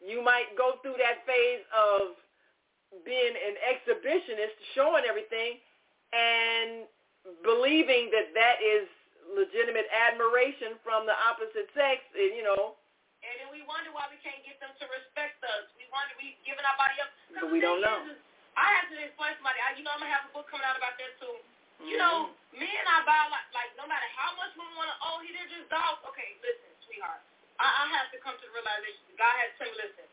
you might go through that phase of being an exhibitionist, showing everything, and believing that that is legitimate admiration from the opposite sex. and, You know, And then we wonder why we can't get them to respect us. We wonder we giving our body up. But we don't know. Is, I have to explain somebody. I, you know, I'm gonna have a book coming out about that too. You Mm-hmm. know, men are about like, like no matter how much women want to, oh, he they're just dogs. Okay, listen, sweetheart. I, I have to come to the realization. God has to me, listen.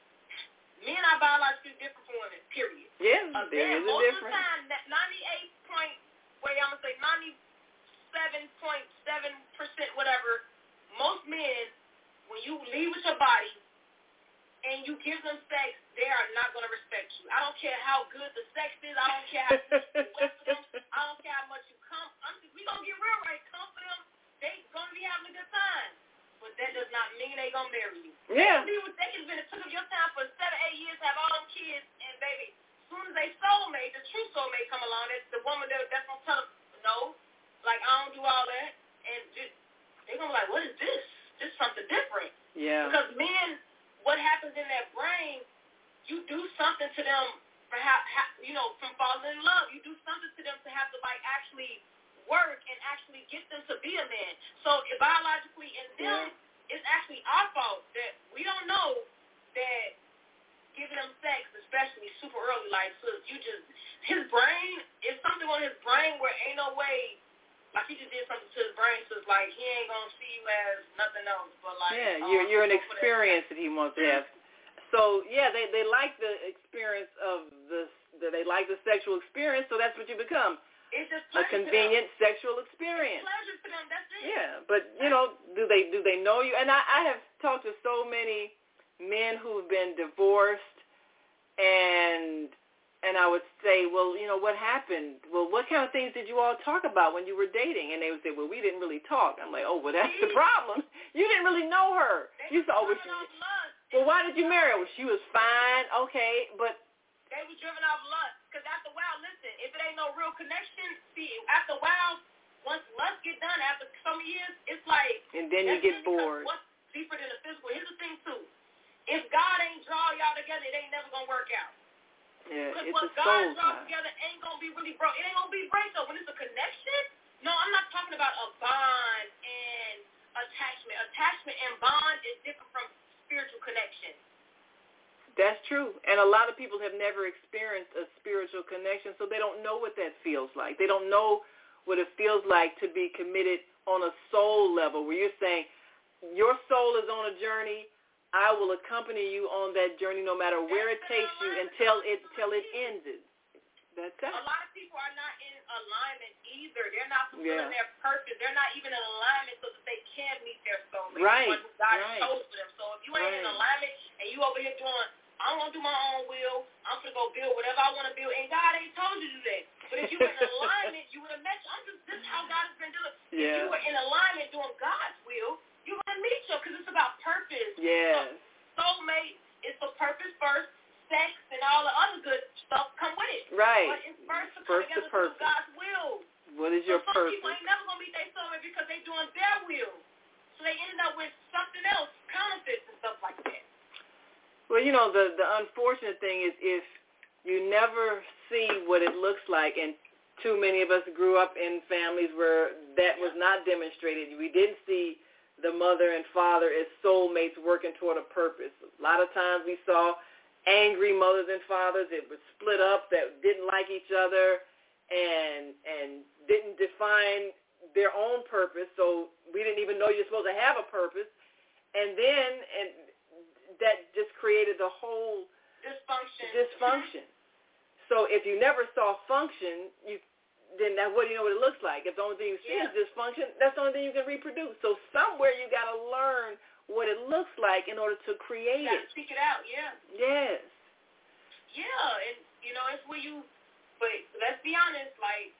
Men are biologically different from women. Period. yeah, Uh, there then is a most of the time, that 98 point, wait, I'm gonna say 97.7 percent, whatever. Most men, when you leave with your body and you give them sex, they are not gonna respect you. I don't care how good the sex is. I don't care how you wet them. I don't care how much you come. I'm just, we gonna get real right. Come for them. They gonna be having a good time. But that does not mean they gonna marry you. yeah. They they can been took up your time for seven, eight years, have all them kids, and baby, as soon as they soulmate, the true soulmate come along, that's the woman that that's gonna tell them, no, like I don't do all that, and just, they gonna be like, what is this? This something different. Yeah. Because men, what happens in their brain, you do something to them, perhaps, you know, from falling in love. You do something to them to have to like actually work and actually get them to be a man. So biologically in them, it's actually our fault that we don't know that giving them sex, especially super early, like so you just his brain is something on his brain where ain't no way. Like he just did something to his brain, so it's like he ain't gonna see you as nothing else. But like, Yeah, oh, you're you're an I'm gonna put it- experience that he wants to have. So yeah, they they like the experience of the that they like the sexual experience, so that's what you become a pleasure to them. convenient sexual It's experience. pleasure to them. That's it. Yeah, but you know, do they do they know you? And I, I have talked to so many men who've been divorced, and and I would say, well, you know, what happened? Well, what kind of things did you all talk about when you were dating? And they would say, well, we didn't really talk. I'm like, oh, well, that's the problem. You didn't really know her. You said, oh, well, she, driven off lust. well, why did you marry her? Well, she was fine, okay, but They was driven off lust. Because after a while, listen, if it ain't no real connection, see, after a while, once lust get done, after some years, it's like and then you get bored. What's deeper than the physical? Here's the thing too. If God ain't draw y'all together, it ain't never gonna work out. Yeah, Because it's what a God soul draws together ain't gonna be really broke. It ain't gonna be break though. When it's a connection, no, I'm not talking about a bond and attachment. Attachment and bond is different from spiritual connection. That's true. And a lot of people have never experienced a spiritual connection, so they don't know what that feels like. They don't know what it feels like to be committed on a soul level where you're saying, your soul is on a journey. I will accompany you on that journey no matter where it takes you until it until it ends. That's it. A lot of people are not in alignment either. They're not fulfilling Yeah. their purpose. They're not even in alignment so that they can meet their soulmate. Right, the one who God right. chose for them. So if you ain't in alignment and you over here doing, I'm gonna do my own will. I'm gonna go build whatever I want to build, and God ain't told you to do that. But if you were in alignment, you would have met. I'm just this is how God has been doing. If Yeah. you were in alignment doing God's will, you would have meet you because it's about purpose. Yes. Soulmate is for purpose first. Sex and all the other good stuff come with it. Right. But it's first to come First the together to do purpose. God's will. What is your so some people ain't never gonna meet their soulmate because they doing their will. So they ended up with something else, counterfeits and stuff like that. Well, you know, the the unfortunate thing is if you never see what it looks like, and too many of us grew up in families where that was not demonstrated. We didn't see the mother and father as soulmates working toward a purpose. A lot of times we saw angry mothers and fathers that were split up, that didn't like each other, and and didn't define their own purpose. So we didn't even know you're supposed to have a purpose. And then and that just created the whole Dysfunction. dysfunction. So if you never saw function, you then that what do you know what it looks like? If the only thing you see Yeah. is dysfunction, that's the only thing you can reproduce. So somewhere you got to learn what it looks like in order to create you it. Speak it out, yeah. Yes. Yeah, and you know it's where you. But let's be honest, like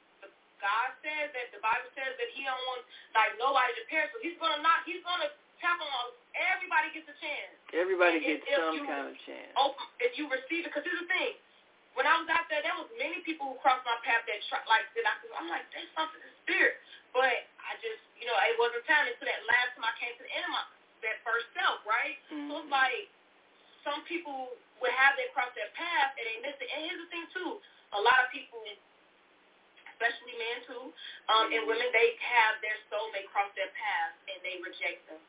God says that the Bible says that He don't want like nobody to perish. So He's gonna not. He's gonna tap on all. Everybody gets a chance. Everybody And gets if, if some you, kind of chance. Open, if you receive it, because here's the thing. When I was out there, there was many people who crossed my path that try, like that. I, I'm like, there's something in the spirit, but I just, you know, it wasn't time until that last time I came to the end of my that first self, right? Mm-hmm. So it's like some people would have that cross their path and they miss it. And here's the thing too, a lot of people, especially men too, um, and women, they have their soulmate cross their path and they reject them.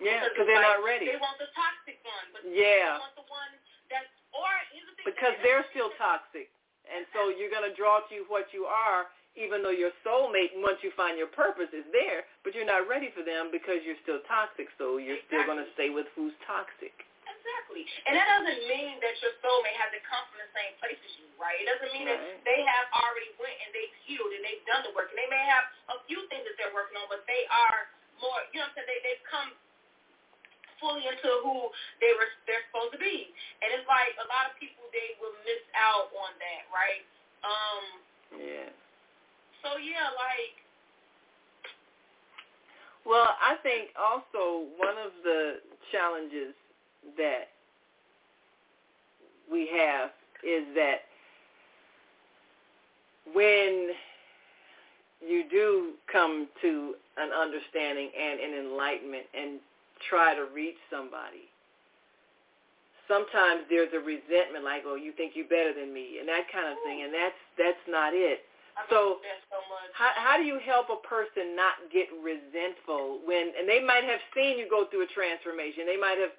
Yeah, because they're like, not ready. They want the toxic one, but Yeah. they want the one that's or here's the thing. Because they're still toxic. And so you're going to draw to you what you are, even though your soulmate, once you find your purpose, is there, but you're not ready for them because you're still toxic. So you're still going to stay with who's toxic. Exactly. And that doesn't mean that your soulmate has to come from the same place as you, right? It doesn't mean Right. that they have already went and they've healed and they've done the work. And they may have a few things that they're working on, but they are more, you know what I'm saying, they, they've come fully into who they were they're supposed to be. And it's like a lot of people they will miss out on that, right? Um Yeah. so yeah, like Well, I think also one of the challenges that we have is that when you do come to an understanding and an enlightenment and try to reach somebody, sometimes there's a resentment like, oh, you think you're better than me and that kind of thing, and that's that's not it. I So- so. How, how do you help a person not get resentful when, and they might have seen you go through a transformation. They might have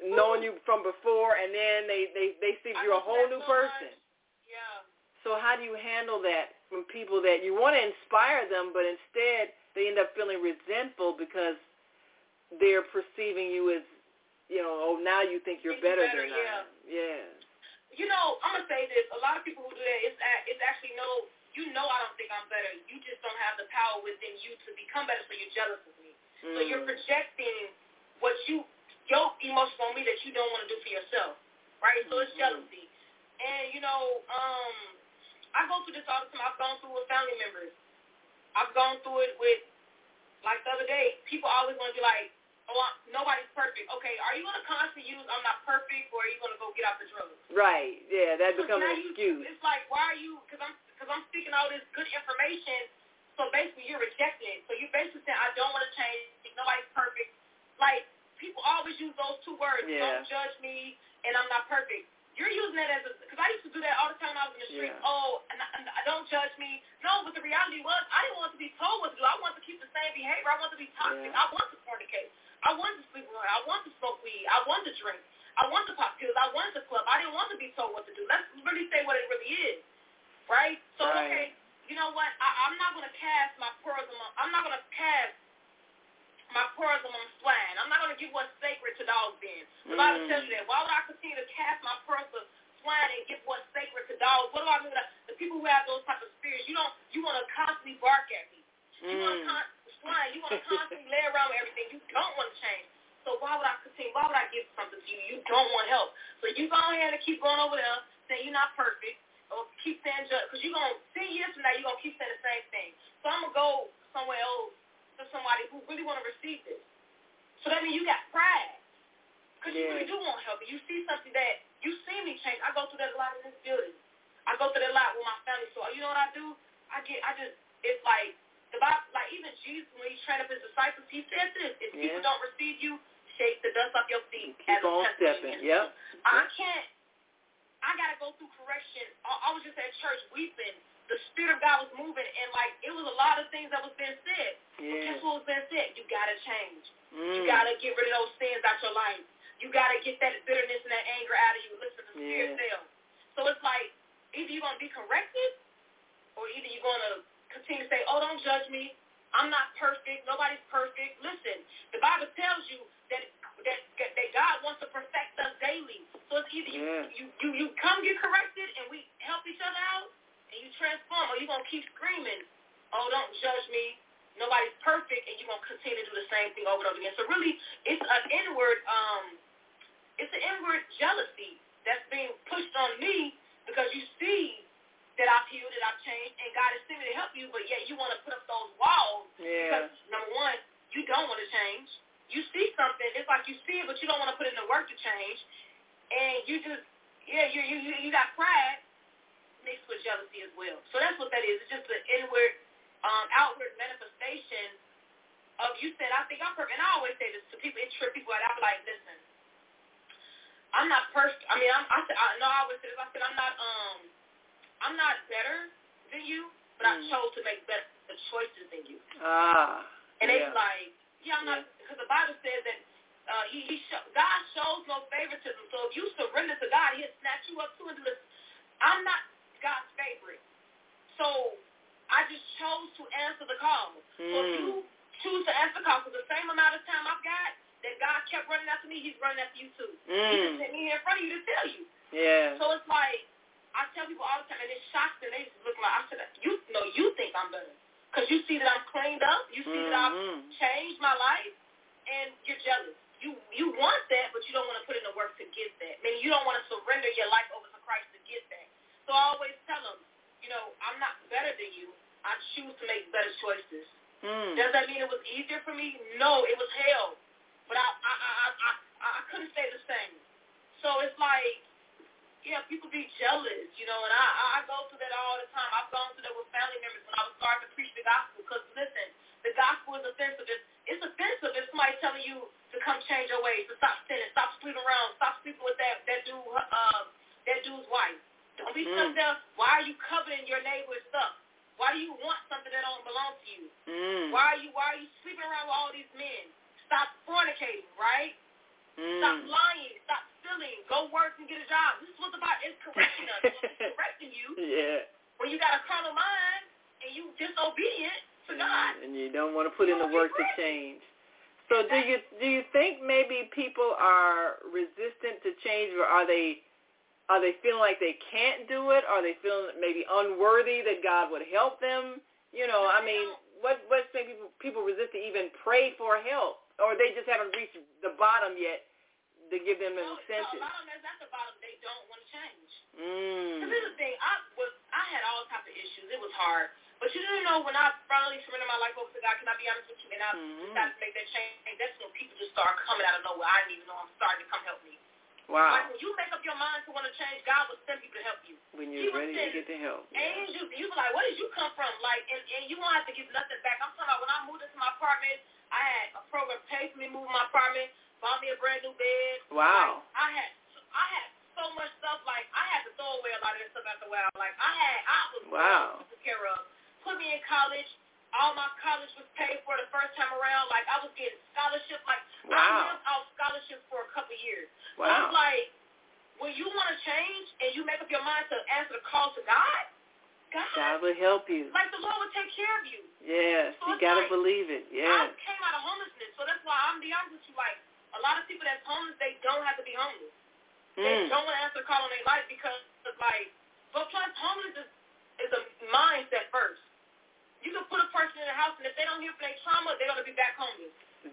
known you from before, and then they they they see you're a whole new so person. much. Yeah. So how do you handle that from people that you want to inspire them, but instead they end up feeling resentful because they're perceiving you as, you know, oh now you think you're better, you're than better, I. Yeah. You know, I'm gonna say this. A lot of people who do that, it's it's actually no. You know, I don't think I'm better. You just don't have the power within you to become better, so you're jealous of me. So you're Mm. projecting what you your emotions on me that you don't want to do for yourself, right? So it's Mhm. jealousy. And you know, um, I go through this all the time. I've gone through it with family members. I've gone through it with, like the other day, people always want to be like, oh, I, nobody's perfect. Okay, are you going to constantly use I'm not perfect, or are you going to go get out the drugs? Right. Yeah, that becomes now an you- excuse. It's like, why are you? Because I'm because I'm speaking all this good information. So basically, you're rejecting it. So you basically saying, I don't want to change. Nobody's perfect. Like people always use those two words. Yeah. Don't judge me, and I'm not perfect. You're using that as a because I used to do that all the time when I was in the street. Yeah. Oh, and, I, and I don't judge me. No, but the reality was I didn't want to be told what to do. I wanted to keep the same behavior. I wanted to be toxic. Yeah. I wanted to fornicate. I wanted to sleep around. I wanted to smoke weed. I wanted to drink. I wanted to pop pills. I wanted to club. I didn't want to be told what to do. Let's really say what it really is, right? So Right. okay, you know what? I, I'm not gonna cast my pearls among. I'm not gonna cast my pearls among swine. I'm not gonna give what's sacred to dogs. Then the Bible Mm. tells you that. Why would I continue to cast my pearls to swine and give what's sacred to dogs? What do I mean? by that? The people who have those type of spirits, you don't. You want to constantly bark at me. You want to Mm. con- swine. You want to constantly lay around with everything. You don't want to change. So why would I continue? Why would I give something to you? You don't want help. So you go ahead and keep going over there, saying you're not perfect, or keep saying just because you're gonna ten years from now you're gonna keep saying the same thing. So I'm gonna go somewhere else to somebody who really want to receive this. So that means you got pride. Because you really do want help. And you see something that you see me change. I go through that a lot in this building. I go through that a lot with my family. So you know what I do? I get I just it's like the Bible like even Jesus when he trained up his disciples, he said this, if Yeah. people don't receive you, shake the dust off your feet Keep as on stepping. Yep. I can't I gotta go through correction. I, I was just at church weeping. The Spirit of God was moving and like it was a lot of things that was being said. But guess what was being said? You gotta change. Mm. You gotta get rid of those sins out your life. You gotta get that bitterness and that anger out of you. Listen, to the spirit Yeah. fails. So it's like either you're gonna be corrected, or either you're gonna continue to say, "Oh, don't judge me. I'm not perfect. Nobody's perfect." Listen, the Bible tells you that that that God wants to perfect us daily. So it's either you you, you you come get corrected and we help each other out and you transform, or you're gonna keep screaming, "Oh, don't judge me. nobody's perfect, and you're gonna continue to do the same thing over and over again. So really, it's an inward, um, it's an inward jealousy that's being pushed on me because you see that I've healed, that I've changed, and God is sending me to help you, but yet you want to put up those walls Yeah. because number one, you don't want to change. You see something, it's like you see it, but you don't want to put in the work to change, and you just, yeah, you you you, you got pride mixed with jealousy as well. So that's what that is. It's just an inward, um, outward manifestation of you said, I think I'm perfect. And I always say this to people, it trip people out. I'm like, listen, I'm not perfect. I mean, I'm, I said, I know I always say this. I said, I'm not, um, I'm not better than you, but I Mm. chose to make better choices than you. Ah. And they yeah. like, yeah, I'm not, because the Bible says that uh, he, he show, God shows no favoritism. So if you surrender to God, He'll snatch you up too and this. I'm not God's favorite. So I just chose to answer the call. So if Mm. you choose to answer the call, for the same amount of time I've got, that God kept running after me, He's running after you too. He just Mm. sent me here in front of you to tell you. Yeah. So it's like I tell people all the time, and it shocks them. They just look like I said, "You know, you think I'm better because you see that I'm cleaned up. You see that I've Mhm. changed my life, and you're jealous. You you want that, but you don't want to put in the work to get that. Meaning you don't want to surrender your life over to Christ to get that. So I always tell them, you know, I'm not better than you. I choose to make better choices. Mm. Does that mean it was easier for me? No, it was hell. But I I I I I, I couldn't stay the same. So it's like, yeah, people be jealous, you know, and I I I go through that all the time. I've gone through that with family members when I was starting to preach the gospel. Because listen, the gospel is offensive. It's, it's offensive if somebody's telling you to come change your ways, to stop sinning, stop sleeping around, stop sleeping with that that dude, uh, that dude's wife. Don't be Mm. stuck there. Why are you coveting your neighbor's stuff? Why do you want something that don't belong to you? Mm. Why are you why are you sleeping around with all these men? Stop fornicating, right? Stop Mm. lying. Stop stealing. Go work and get a job. This is what the Bible is correcting us. It's correcting you Yeah. when you got a carnal mind and you disobedient to God. And you don't want to put in the work to change. So do you do you think maybe people are resistant to change, or are they are they feeling like they can't do it? Are they feeling maybe unworthy that God would help them? You know, I mean, what what's making people, people resist to even pray for help, or they just haven't reached the bottom yet to give them an No, no, a incentive? lot of them is at the bottom. They don't want to change. Mm. Because here's the thing. I was I had all type of issues. It was hard. But you didn't know when I finally surrendered my life over to God, can I be honest with you? And I Mhm. decided to make that change. That's when people just start coming out of nowhere. I didn't even know I'm starting to come help me. Wow. Like when you make up your mind to want to change, God will send people to help you. When you're was ready to get the help. Yeah. Angels, you be like, where did you come from? Like, and, and you won't have to give nothing back. I'm talking about when I moved into my apartment, I had a program pay for me moving my apartment, bought me a brand new bed. Wow. Like, I had, I had so much stuff. Like, I had to throw away a lot of that stuff after a while. Like, I had, I was Wow. taken care of. Put me in college. All my college was paid for the first time around. Like, I was getting scholarships. Like, I Wow. lived off scholarships for a couple of years. So Wow. it's like, when you want to change and you make up your mind to answer the call to God, God, God will help you. like the Lord will take care of you. Yes, So you gotta like- believe it. Yeah. I came out of homelessness, so that's why I'm be honest with you. Like a lot of people that's homeless, they don't have to be homeless. They Mm. don't want to answer the call on their life because like, but plus homeless is is a mindset first. You can put a person in a house, and if they don't heal from their trauma, they're gonna be back homeless.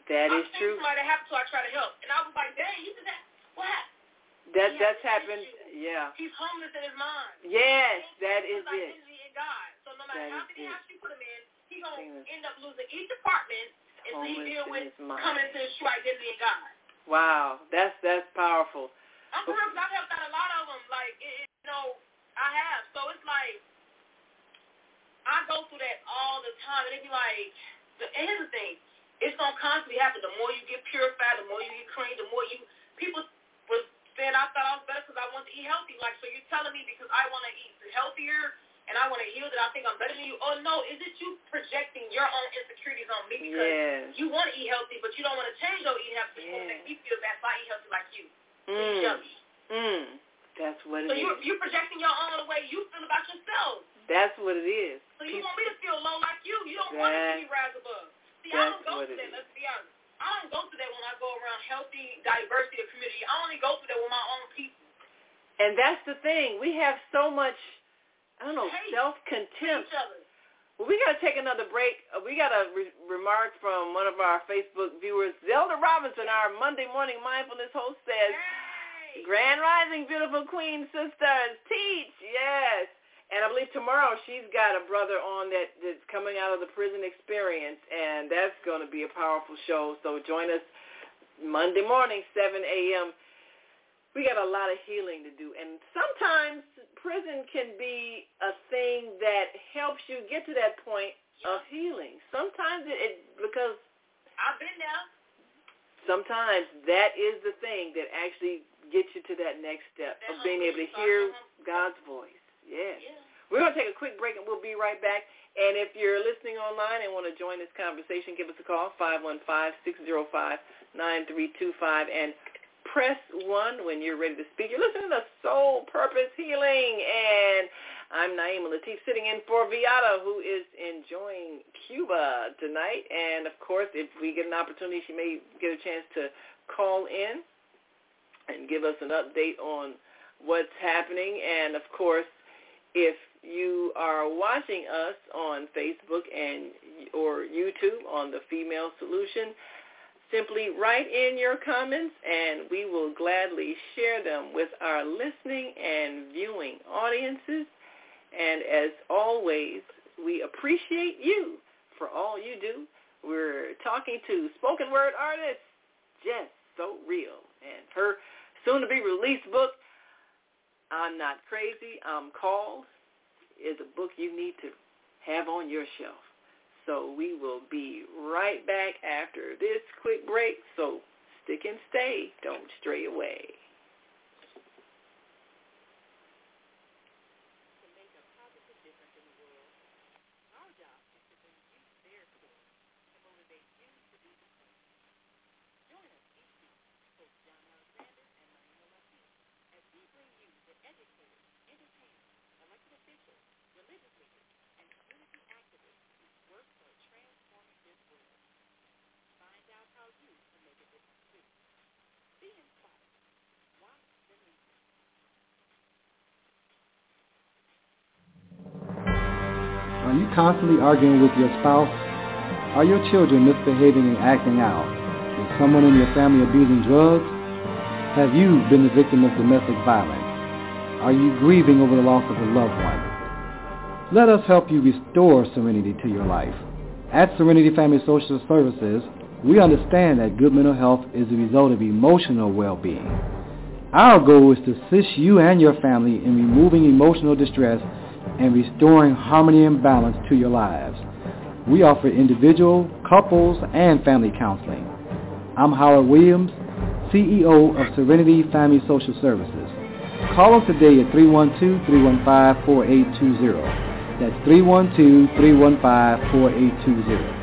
That I've is true. somebody happened to, I try to help, and I was like, dang, you did that. What happened? That He that's happened. Yeah. He's homeless in his mind. Yes, that His it. in God. So no matter That how is many it. houses you put him in, he gonna is- end up losing each apartment until he deal with coming to his true identity in God. Wow, that's that's powerful. I'm 'cause I've helped out a lot of them. Like, it, it, you know, I have. So it's like, I go through that all the time, and it be like, the, and here's the thing, it's gonna constantly happen. The more you get purified, the more you get clean, the more you people was saying I thought I was better because I want to eat healthy. Like, so you're telling me because I want to eat healthier and I want to heal that I think I'm better than you? Oh no, is it you projecting your own insecurities on me because Yes. you want to eat healthy, but you don't want to change your eating habits? To make me feel bad if I eat healthy like you. So Mm. jealous. Mm. That's what it is. So it you're, is. you're projecting your own the way you feel about yourself. That's what it is. So you want me to feel low like you. You don't want to see me rise above. See, I don't go through that. Let's be honest. I don't go through that when I go around healthy diversity of community. I only go through that with my own people. And that's the thing. We have so much, I don't know, Hate. self-contempt. Well, we got to take another break. Uh, we got a re- remark from one of our Facebook viewers, Zelda Robinson, our Monday morning mindfulness host, says, hey. Grand Rising, beautiful queen sisters, teach, yes. And I believe tomorrow she's got a brother on that, that's coming out of the prison experience, and that's going to be a powerful show. So join us Monday morning, 7 a.m we got a lot of healing to do. And sometimes prison can be a thing that helps you get to that point yeah. of healing. Sometimes it, it because I've been there. Sometimes that is the thing that actually gets you to that next step of being able to hear God's voice. Yes. Yeah. We're going to take a quick break and we'll be right back. And if you're listening online and want to join this conversation, give us a call, 515-605-9325. And press 1 when you're ready to speak. You're listening to Soul Purpose Healing, and I'm Naima Latif sitting in for Viata, who is enjoying Cuba tonight. And, of course, if we get an opportunity, she may get a chance to call in and give us an update on what's happening. And, of course, if you are watching us on Facebook and or YouTube on the Female Solution, Simply write in your comments and we will gladly share them with our listening and viewing audiences. And as always, we appreciate you for all you do. We're talking to spoken word artist Jess So Real and her soon-to-be released book, I'm Not Crazy, I'm Called, is a book you need to have on your shelf. So we will be right back after this quick break. So stick and stay. Don't stray away. Are you constantly arguing with your spouse? Are your children misbehaving and acting out? Is someone in your family abusing drugs? Have you been the victim of domestic violence? Are you grieving over the loss of a loved one? Let us help you restore serenity to your life. At Serenity Family Social Services, we understand that good mental health is the result of emotional well-being. Our goal is to assist you and your family in removing emotional distress and restoring harmony and balance to your lives. We offer individual, couples, and family counseling. I'm Howard Williams, CEO of Serenity Family Social Services. Call us today at 312-315-4820. That's 312-315-4820.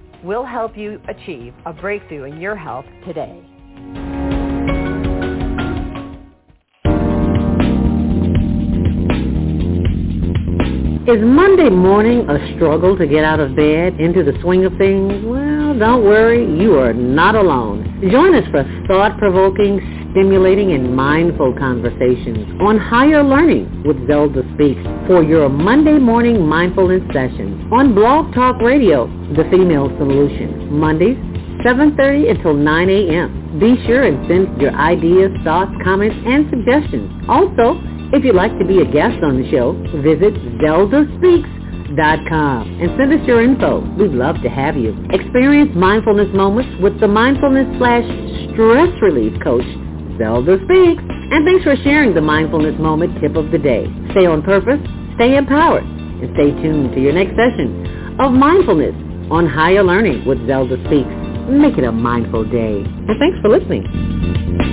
will help you achieve a breakthrough in your health today. Is Monday morning a struggle to get out of bed into the swing of things? Well, don't worry, you are not alone. Join us for thought-provoking, stimulating and mindful conversations on higher learning with Zelda Speaks for your Monday morning mindfulness sessions on Blog Talk Radio, The Female Solution, Mondays, 7.30 until 9 a.m. Be sure and send your ideas, thoughts, comments, and suggestions. Also, if you'd like to be a guest on the show, visit Zelda Speaks mindfulnessrelief.com and send us your info. We'd love to have you. Experience mindfulness moments with the mindfulness slash stress relief coach, Zelda Speaks. And thanks for sharing the mindfulness moment tip of the day. Stay on purpose, stay empowered, and stay tuned to your next session of mindfulness on higher learning with Zelda Speaks. Make it a mindful day. And thanks for listening.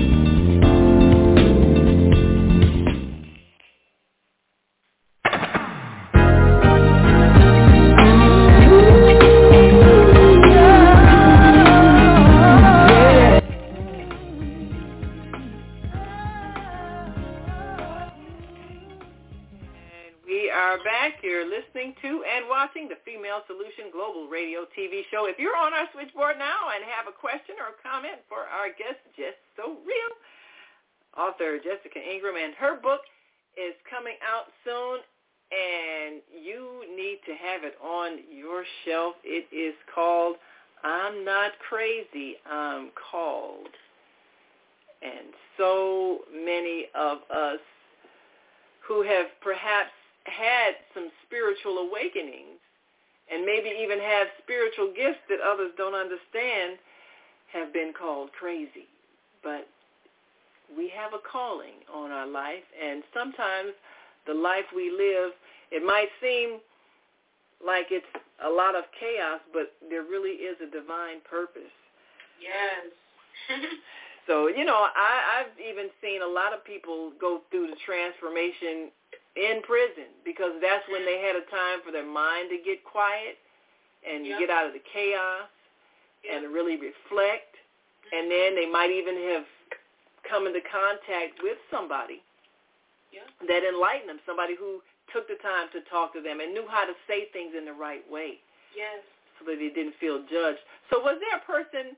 Solution Global Radio TV show. If you're on our switchboard now and have a question or a comment for our guest, Jess So Real, author Jessica Ingram, and her book is coming out soon, and you need to have it on your shelf. It is called I'm Not Crazy, I'm Called. And so many of us who have perhaps had some spiritual awakenings and maybe even have spiritual gifts that others don't understand have been called crazy. But we have a calling on our life, and sometimes the life we live, it might seem like it's a lot of chaos, but there really is a divine purpose. Yes. so, you know, I, I've even seen a lot of people go through the transformation in prison because that's when they had a time for their mind to get quiet and yep. get out of the chaos yep. and really reflect. And then they might even have come into contact with somebody yep. that enlightened them, somebody who took the time to talk to them and knew how to say things in the right way. Yes. So that they didn't feel judged. So was there a person,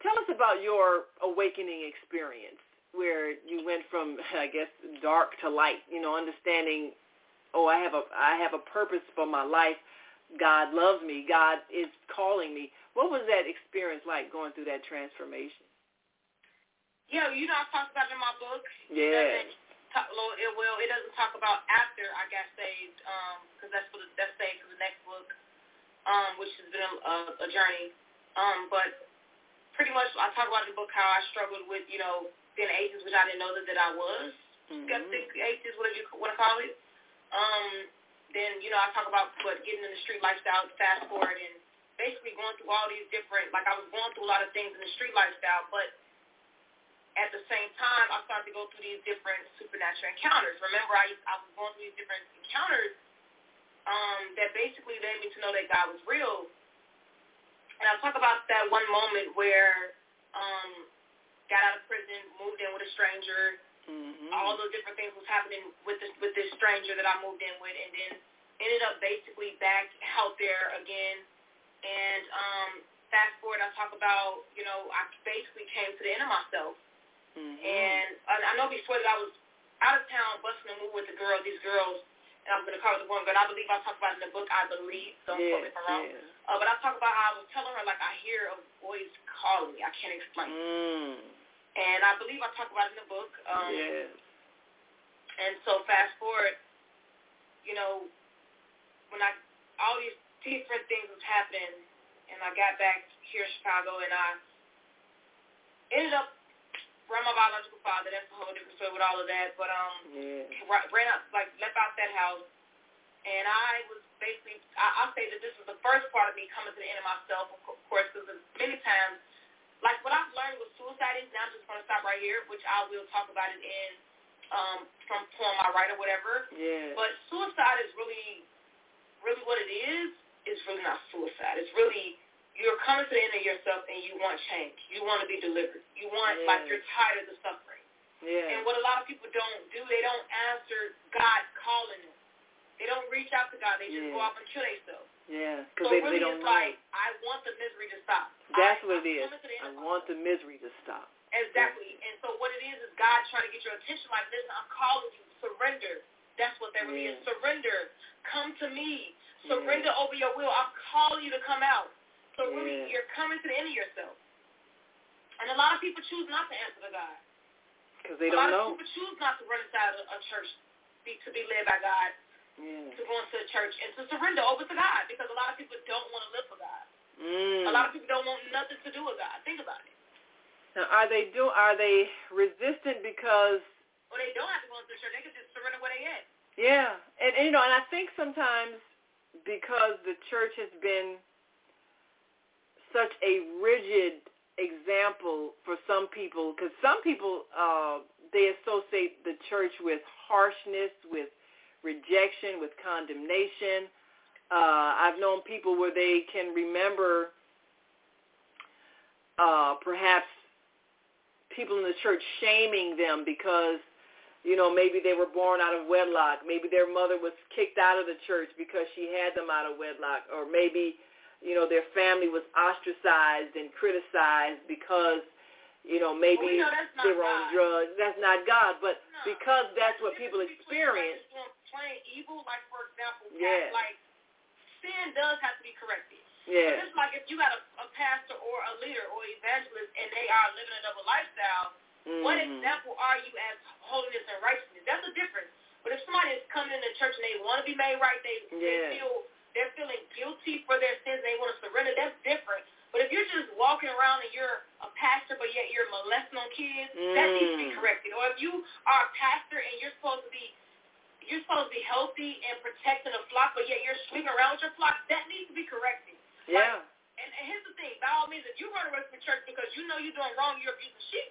tell us about your awakening experience where you went from I guess dark to light, you know, understanding oh I have a I have a purpose for my life. God loves me. God is calling me. What was that experience like going through that transformation? Yeah, you know I talked about it in my book. Yeah. It, talk, it will. It doesn't talk about after I got saved, because um, that's for the, that's saved for the next book, um, which has been a, a journey. Um, but pretty much I talk about in the book how I struggled with you know being atheist, which I didn't know that, that I was. Mm-hmm. Skeptic, atheist, whatever you want to call it. Um, then, you know, I talk about what getting in the street lifestyle, fast forward, and basically going through all these different, like I was going through a lot of things in the street lifestyle, but at the same time, I started to go through these different supernatural encounters. Remember, I, I was going through these different encounters um, that basically led me to know that God was real. And I talk about that one moment where um, got out of prison, moved in with a stranger. Mm-hmm. All those different things was happening with this with this stranger that I moved in with, and then ended up basically back out there again. And um, fast forward, I talk about you know I basically came to the end of myself. Mm-hmm. And I, I know before that I was out of town busting a move with the girl, these girls, and I'm going to call it the one girl. I believe I talk about it in the book, I believe, so yeah, me if I'm wrong. Yeah. Uh, but I talk about how I was telling her, like, I hear a voice calling me. I can't explain. Mm. And I believe I talk about it in the book. Um, yes. And so fast forward, you know, when I, all these different things was happening, and I got back here in Chicago, and I ended up around my biological father. That's a whole different story with all of that. But um, yeah. ran out, like left out that house, and I was basically, I, I'll say that this was the first part of me coming to the end of myself, of course, because many times, like what I've learned with suicide is, now I'm just going to stop right here, which I will talk about it in um, from poem I write or whatever. Yeah. But suicide is really, really what it is. It's really not suicide. It's really you're coming to the end of yourself and you want change. You want to be delivered. You want yeah. like you're tired of the suffering. Yeah. And what a lot of people don't do, they don't answer God calling them. They don't reach out to God. They just yeah. go off and kill themselves. Yeah, because so they, really they don't it's know. like I want the misery to stop. That's I, what it is. I want the misery to stop. Exactly. And so what it is is God trying to get your attention. Like, listen, I'm calling you. Surrender. That's what that really yeah. is. Surrender. Come to me. Surrender yeah. over your will. I'm calling you to come out. So yeah. really, you're coming to the end of yourself. And a lot of people choose not to answer to God. Because they a don't know. A lot of people choose not to run inside a, a church be, to be led by God. Yeah. to going to church and to surrender over to God because a lot of people don't want to live for God. Mm. A lot of people don't want nothing to do with God. Think about it. Now, are they do? Are they resistant because? Well, they don't have to go into the church. They can just surrender where they at. Yeah, and, and you know, and I think sometimes because the church has been such a rigid example for some people, because some people uh, they associate the church with harshness, with rejection, with condemnation. Uh, I've known people where they can remember uh, perhaps people in the church shaming them because, you know, maybe they were born out of wedlock. Maybe their mother was kicked out of the church because she had them out of wedlock. Or maybe, you know, their family was ostracized and criticized because, you know, maybe well, you know, they were God. on drugs. That's not God. But no. because that's what people experience. Plain evil, like, for example, Yeah. like, sin does have to be corrected. Yeah. It's like if you got a, a pastor or a leader or evangelist and they are living a double lifestyle, Mm-hmm. what example are you as holiness and righteousness? That's a difference. But if somebody is coming into church and they want to be made right, they, Yeah. they feel they're feeling guilty for their sins, they want to surrender. That's different. But if you're just walking around and you're a pastor, but yet you're molesting on kids, that needs to be Mm. corrected. Or if you are a pastor and you're supposed to be you're supposed to be healthy and protecting the flock, but yet you're sleeping around with your flock, that needs to be corrected. Yeah. And, and here's the thing, by all means, if you run away from church because you know you're doing wrong, you're abusing sheep,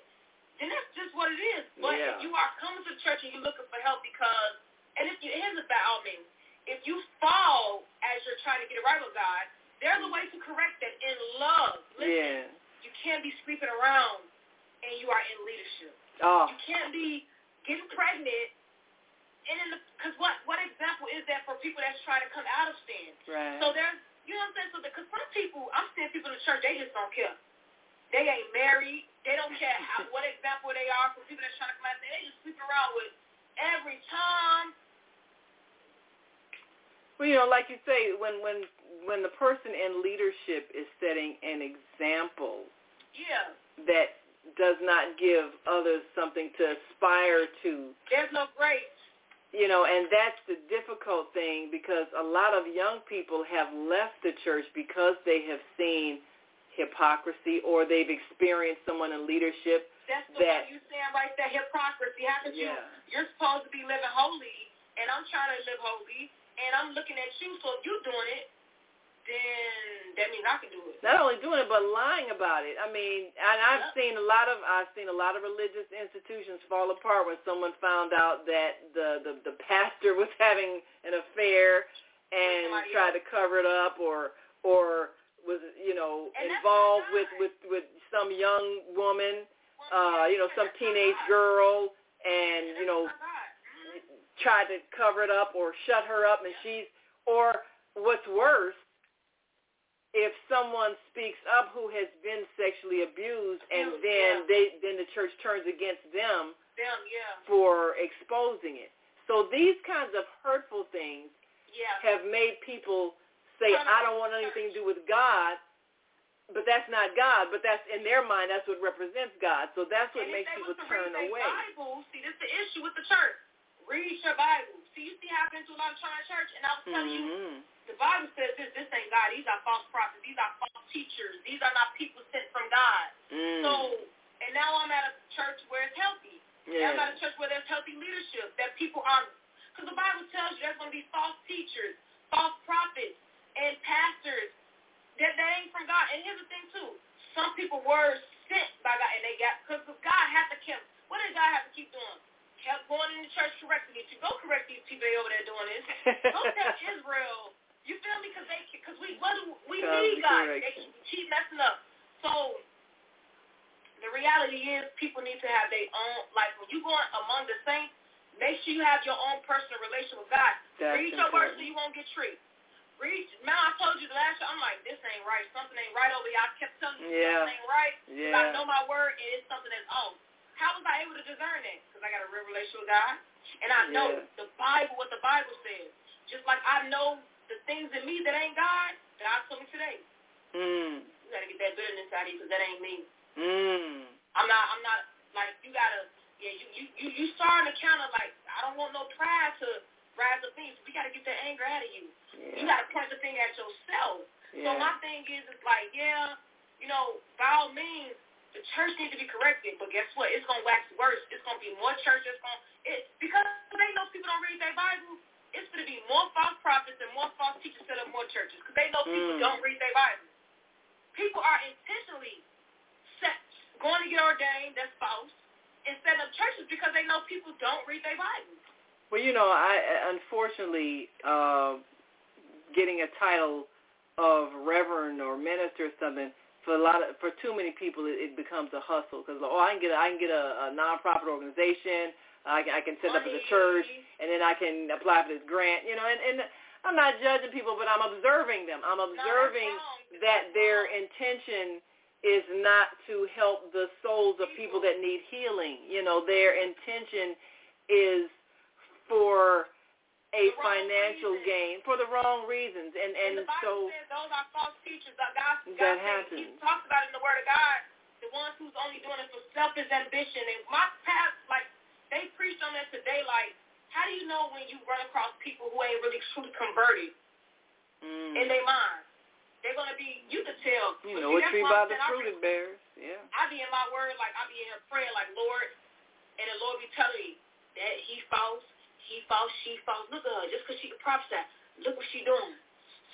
then that's just what it is. But Yeah. if you are coming to church and you're looking for help because, and if you, here's the by all means, if you fall as you're trying to get it right with God, there's a way to correct that in love. Listen, Yeah. you can't be sleeping around and you are in leadership. Oh. You can't be getting pregnant. And in the, cause what, what example is that for people that's trying to come out of sin? Right. So there's, you know what I'm saying? So because some people, I'm seeing people in the church, they just don't care. They ain't married. They don't care how, what example they are for people that's trying to come out. of sin. They just sleeping around with every time. Well, you know, like you say, when when when the person in leadership is setting an example Yeah, that does not give others something to aspire to, there's no grace. You know, and that's the difficult thing because a lot of young people have left the church because they have seen hypocrisy or they've experienced someone in leadership That's the that one you saying right there, hypocrisy. How could you? Yeah. You're supposed to be living holy, and I'm trying to live holy, and I'm looking at you. So you're doing it, then that means I can do it. not only doing it but lying about it. I mean, and I've Yep. seen a lot of I've seen a lot of religious institutions fall apart when someone found out that the the, the pastor was having an affair and tried to cover it up or or was you know And involved with with with some young woman, Well, uh, you know, some teenage girl and That's you know tried to cover it up or shut her up and she's or what's worse if someone speaks up who has been sexually abused and Abused, then yeah. they then the church turns against them Them, yeah, for exposing it so these kinds of hurtful things yeah. have made people say i don't want anything to do with god but that's not god but that's in their mind that's what represents god so that's what and makes people turn away Bible, see, this is the issue with the church. Read your Bible. See, you see how I've been to a lot of trying church, and I was telling you, Mhm. the Bible says this, this ain't God. These are false prophets. These are false teachers. These are not people sent from God. Mm. So, and now I'm at a church where it's healthy. Now I'm at a church where there's healthy leadership, that people aren't, because the Bible tells you there's going to be false teachers, false prophets, and pastors that, that ain't from God. And here's the thing, too. Some people were sent by God, and they got, because God has to keep, what did God have to keep doing? Kept going in the church correcting you. To go correct these people over there doing this. Go tell Israel. You feel me? Because they, because we, what do, we need God. They keep messing up. So the reality is people need to have their own, like when you going among the saints, make sure you have your own personal relation with God. That's Read your word so you won't get tricked. Read, man, I told you the last time, I'm like, this ain't right. Something ain't right over here. I kept telling you Yeah. something ain't right. Yeah. I know my word and it's something that's off. How was I able to discern that? Because I got a real relationship with God. And I know Yeah. the Bible, what the Bible says. Just like I know the things in me that ain't God, God told me today. Mm. You got to get that bitterness out of you because that ain't me. Mm. I'm not. I'm not like you gotta. Yeah, you you you you starting to kind of like. I don't want no pride to rise up things. We got to get that anger out of you. Yeah. You got to point the thing at yourself. Yeah. So my thing is, it's like, yeah, you know, by all means, the church needs to be corrected. But guess what? It's gonna wax worse. It's gonna be more churches. Going it because they know people don't read their Bible. It's gonna be more false prophets and more false teachers set up more churches because they know people Mm. don't read their Bible. People are intentionally set going to get ordained. That's false. And setting up churches because they know people don't read their Bible. Well, you know, I unfortunately uh, getting a title of reverend or minister or something for a lot of for too many people it, it becomes a hustle. Because oh I can get a, I can get a, a nonprofit organization. I can, I can set up as a church and then I can apply for this grant you know and and I'm not judging people but I'm observing them. I'm observing that their intention is not to help the souls of people. that need healing. You know their intention is for a financial gain for the wrong reasons and and, the so those are false teachers. God, God, That happens. He talks about it in the Word of God. The ones who's only doing it for selfish ambition. And my past, like they preached on that today. Like, how do you know when you run across people who ain't really truly converted mm, in their mind? They're gonna be. You could tell. you know see, a tree by the fruit it bears yeah I be in my word, like I be in praying, like Lord, and the Lord be telling me that He false, He false, she false. Look at her, just because she can prophesy. Look what she doing.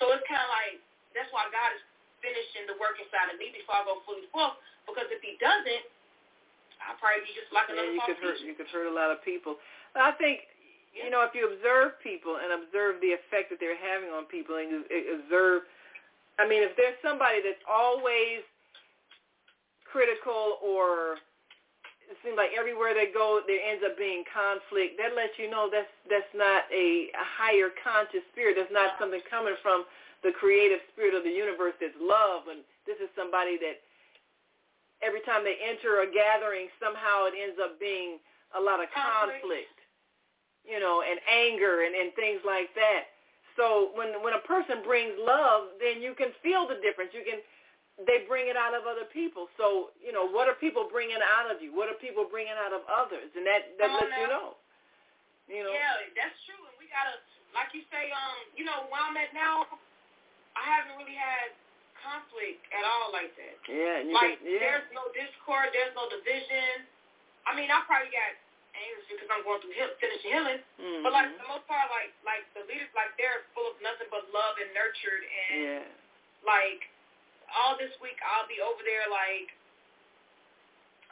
So it's kind of like that's why God is finishing the work inside of me before I go fully forth. Because if He doesn't, I'll probably be just like yeah another you could hurt you could hurt a lot of people I think you know if you observe people and observe the effect that they're having on people and you uh, observe I mean if there's somebody that's always critical or it seems like everywhere they go there ends up being conflict. That lets you know that's that's not a, a higher conscious spirit. That's not something coming from the creative spirit of the universe that's love. And this is somebody that every time they enter a gathering somehow it ends up being a lot of Conflict. conflict you know and anger and, and things like that. So when when a person brings love then you can feel the difference. You can they bring it out of other people. So, you know, what are people bringing out of you? What are people bringing out of others? And that that lets you know. You know. Yeah, that's true. And we gotta, like you say, um, you know, where I'm at now, I haven't really had conflict at all like that. Yeah, you like can, yeah. there's no discord, there's no division. I mean, I probably got angry because I'm going through heal- finishing healing, Mhm. but like for the most part, like like the leaders, like they're full of nothing but love and nurtured, and yeah. like all this week I'll be over there like.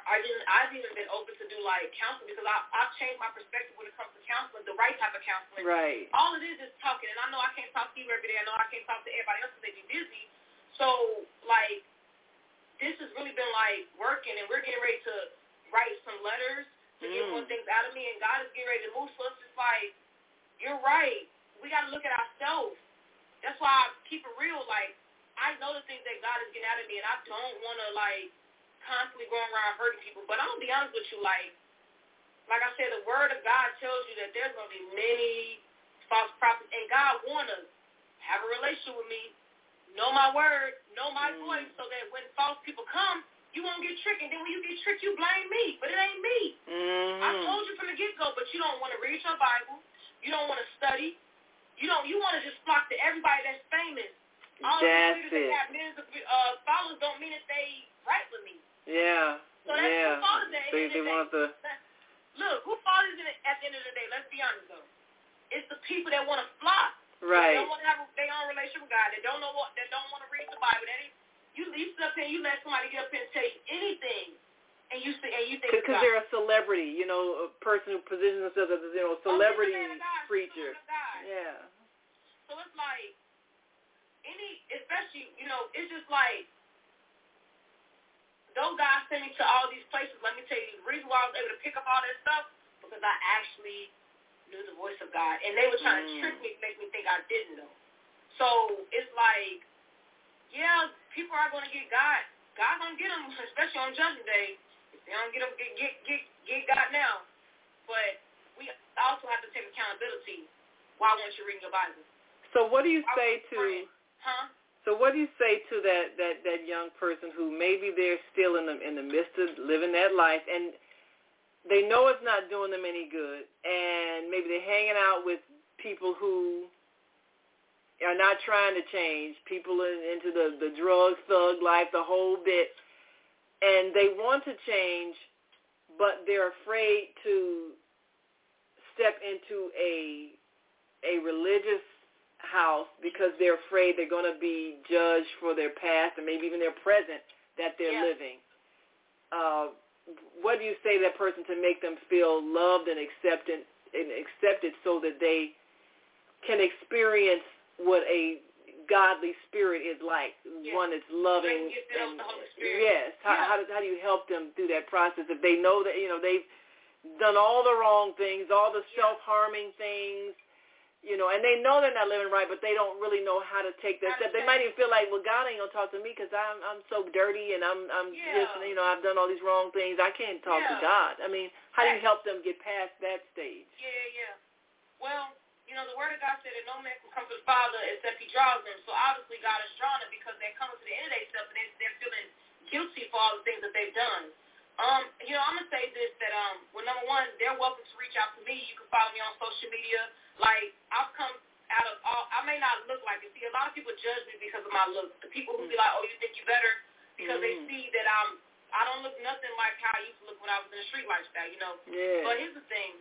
I didn't. I've even been open to do like counseling because I, I've changed my perspective when it comes to counseling, the right type of counseling. Right. All it is is talking, and I know I can't talk to you every day. I know I can't talk to everybody else because they be busy. So, like, this has really been like working, and we're getting ready to write some letters to get Mm. more things out of me, and God is getting ready to move. So it's just like, you're right. We got to look at ourselves. That's why I keep it real. Like, I know the things that God is getting out of me, and I don't want to like constantly going around hurting people. But I'm gonna be honest with you, like, like I said, the Word of God tells you that there's gonna be many false prophets, and God want us have a relationship with me, know my word, know my Mm. voice, so that when false people come, you won't get tricked. And then when you get tricked, you blame me, but it ain't me. Mm-hmm. I told you from the get go, but you don't want to read your Bible. You don't want to study. You don't. You want to just flock to everybody that's famous. All That's it. that millions of uh, followers don't mean that they right with me. Yeah. So that's yeah. who fault is at the They end they of the want the. Look, who fault is it at the end of the day? Let's be honest though. It's the people that want to flock. They right. don't want to have a, their own relationship with God. They don't know what. They don't want to read the Bible. They, you you sit up here you let somebody get up and tell you anything, and you say and you think Because they're a celebrity, you know, a person who positions themselves as a you know, Oh, celebrity she's a man of God. She's a preacher. woman of God. Yeah. So it's like any, especially you know, it's just like though God sent me to all these places. Let me tell you, the reason why I was able to pick up all that stuff because I actually knew the voice of God, and they were trying Mm. to trick me, make me think I didn't know. So it's like, yeah, people are going to get God. God gonna get them, especially on Judgment Day. If they don't get them, get get get get God now. But we also have to take accountability. Why won't you read your Bible? So what do you Why say to pray? So what do you say to that that that young person who maybe they're still in the in the midst of living that life and they know it's not doing them any good and maybe they're hanging out with people who are not trying to change, people in, into the the drug thug life, the whole bit, and they want to change, but they're afraid to step into a a religious house because they're afraid they're going to be judged for their past and maybe even their present that they're Yeah. living. Uh, what do you say to that person to make them feel loved and accepted and accepted so that they can experience what a godly spirit is like, Yeah. one that's loving and yes. How, Yeah. how do how do you help them through that process if they know that you know they've done all the wrong things, all the Yeah. self-harming things, you know, and they know they're not living right, but they don't really know how to take that step. They might even feel like, well, God ain't gonna talk to me because I'm I'm so dirty and I'm I'm Yeah. just you know I've done all these wrong things. I can't talk Yeah. to God. I mean, how do you help them get past that stage? Yeah, yeah. Well, you know, the word of God said that no man can come to the Father except he draws them. So obviously God is drawing them because they're coming to the end of themselves and they, they're feeling guilty for all the things that they've done. Um, you know, I'm gonna say this that um, well, number one, they're welcome to reach out to me. You can follow me on social media. Like I've come out of all. I may not look like it. See, a lot of people judge me because of my look. The people who be like, oh, you think you better because Mm. they see that I'm. I don't look nothing like how I used to look when I was in the street lifestyle. You know. Yeah. But here's the thing.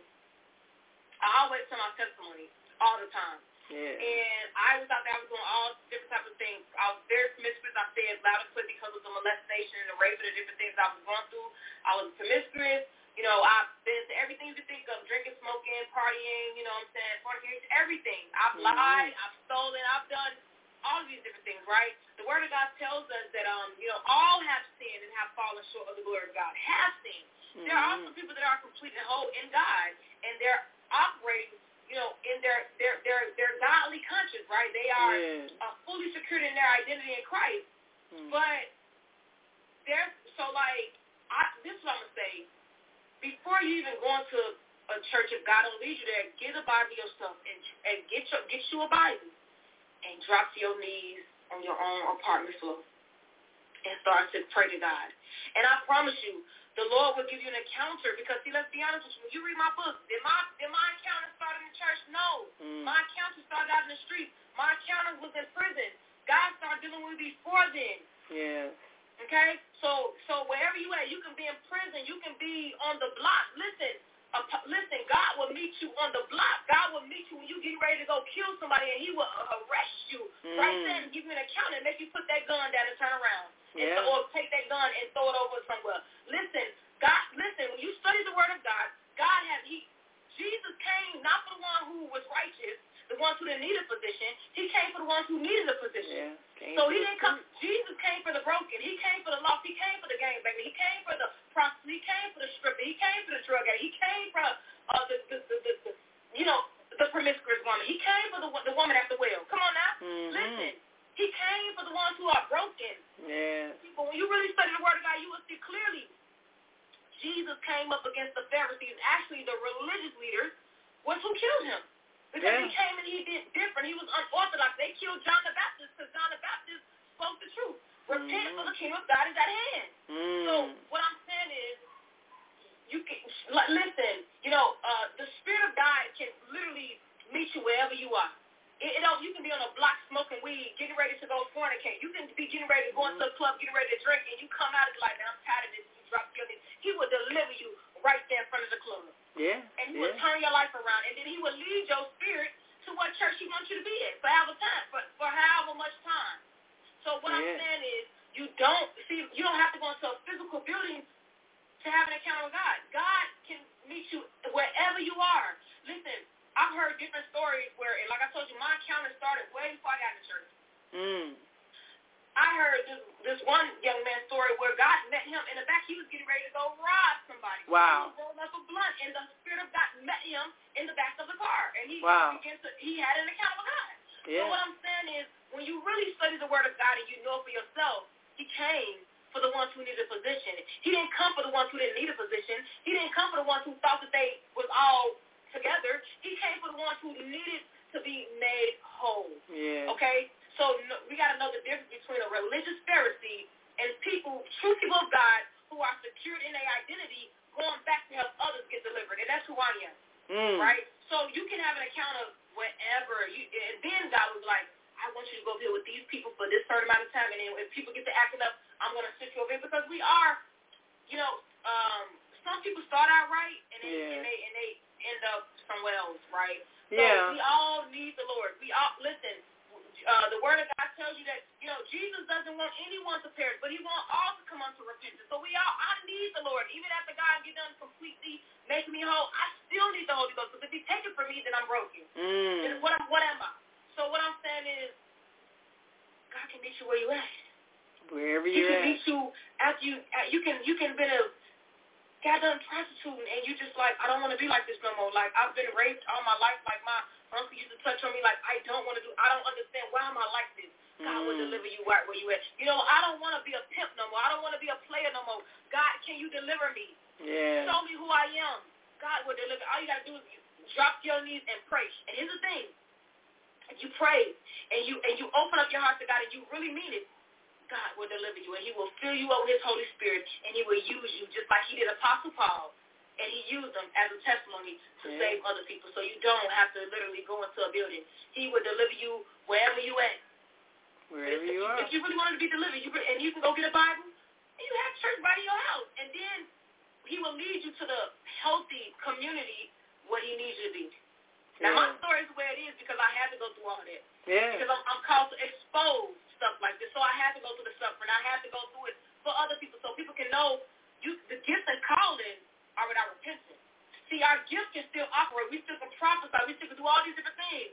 I always tell my testimony all the time. Yeah. And I was out there, I was doing all different types of things. I was very promiscuous. I said loud and clear because of the molestation and the rape and the different things I was going through. I was promiscuous. You know, I've been to everything you think of, drinking, smoking, partying, you know what I'm saying, fornication, everything. I've Mhm. lied, I've stolen, I've done all of these different things, right? The Word of God tells us that, um, you know, all have sinned and have fallen short of the glory of God. Have sinned. There are Mhm. also people that are complete and whole in God, and they're operating, you know, in their their their their godly conscience, right? They are Yeah. uh, fully secured in their identity in Christ. Mm. But there's so like I this is what I'm gonna say. Before you even go into a church, if God don't lead you there, get a Bible yourself and and get your get you a Bible and drop to your knees on your own apartment floor and start to pray to God. And I promise you, the Lord will give you an encounter because see, let's be honest with you, when you read my book, did my did my encounter start in the church? No. Mm. My encounter started out in the street. My encounter was in prison. God started dealing with me before then. Yeah. Okay? So so wherever you at, you can be in prison, you can be on the block. Listen, uh, listen, God will meet you on the block. God will meet you when you get ready to go kill somebody and he will arrest you right Mm. then and give you an account and make you put that gun down and turn around. Yeah. so, or take that gun and throw it over somewhere. Listen, God listen, when you study the word of God, God has he Jesus came not for the one who was righteous, the ones who didn't need a position. He came for the ones who needed a position. Yeah. So he didn't come. Jesus came for the broken. He came for the lost. He came for the gangbanger. He came for the prostitute. He came for the stripper. He came for the drug addict. He came for uh, the, the, the, the, the you know the promiscuous woman. He came for the the woman at the well. Come on now, Mhm. listen. He came for the ones who are broken. Yeah. But when you really study the Word of God, you will see clearly Jesus came up against the Pharisees. Actually, the religious leaders was who killed him. Because Yeah. he came and he did different. He was unorthodox. They killed John the Baptist because John the Baptist spoke the truth. Repent Mhm. for the kingdom of God is at hand. Mm. So what I'm saying is, you can listen. You know, uh, the Spirit of God can literally meet you wherever you are. It, it don't, you can be on a block smoking weed, getting ready to go fornicate. You can be getting ready to go into a club, getting ready to drink, and you come out and be like, man, I'm tired of this. You drop knees. He will deliver you right there in front of the club, Yeah. and he will turn your life around, and then he will lead your spirit to what church he wants you to be at for however time, for, for however much time. So what I'm saying is, you don't see, you don't have to go into a physical building to have an encounter with God. God can meet you wherever you are. Listen, I've heard different stories where, and like I told you, my encounter started way before I got to church. Mm. I heard this this one young man's story where God met him in the back. He was getting ready to go rob somebody. Wow. He was rolling up a blunt, and the spirit of God met him in the back of the car, and he Wow. began to. He had an encounter with God. Yeah. So what I'm saying is, when you really study the Word of God and you know for yourself, He came for the ones who needed a position. He didn't come for the ones who didn't need a position. He didn't come for the ones who thought that they was all together. He came for the ones who needed to be made whole. Yeah. Okay, so no, we got to know the difference between a religious Pharisee and people, true people of God, who are secured in their identity, going back to help others get delivered, and that's who I am Mm. right? So you can have an account of wherever. You, and then God was like, I want you to go here with these people for this certain amount of time, and then if people get to acting up, I'm going to sit you over here because we are, you know, um, some people start out right and they Yeah. and they and they end up somewhere else, right? So Yeah. we all need the Lord. We all listen. Uh, the Word of God tells you that you know Jesus doesn't want anyone to perish, but He wants all to come unto repentance. So we all, I need the Lord. Even after God get done completely making me whole, I still need the Holy Ghost. Because if He take it from me, then I'm broken. Mm. Then what am what am I? So what I'm saying is, God can meet you where you at. Wherever He you're can at. meet you after you. You can you can been a got done prostituting and you just like I don't want to be like this no more. Like I've been raped all my life. Like my uncle used to touch on me. Like I don't want to do. I don't understand why am I like this. God will Mm. deliver you right where you at. You know I don't want to be a pimp no more. I don't want to be a player no more. God, can you deliver me? Yeah. Show me who I am. God will deliver. All you gotta do is you drop your knees and pray. And here's the thing: if you pray and you and you open up your heart to God and you really mean it, God will deliver you and He will fill you up with His Holy Spirit and He will use you just like He did Apostle Paul. And he used them as a testimony to Yeah. save other people. So you don't have to literally go into a building. He will deliver you wherever you at. Wherever if, you are. If you really wanted to be delivered, you and you can go get a Bible, and you have church right in your house, and then He will lead you to the healthy community where He needs you to be. Now my story is way it is because I had to go through all that. Yeah. Because I'm, I'm called to expose stuff like this, so I had to go through the suffering. I had to go through it for other people, so people can know you the gifts and calling are without repentance. See, our gift can still operate. We still can prophesy. We still can do all these different things.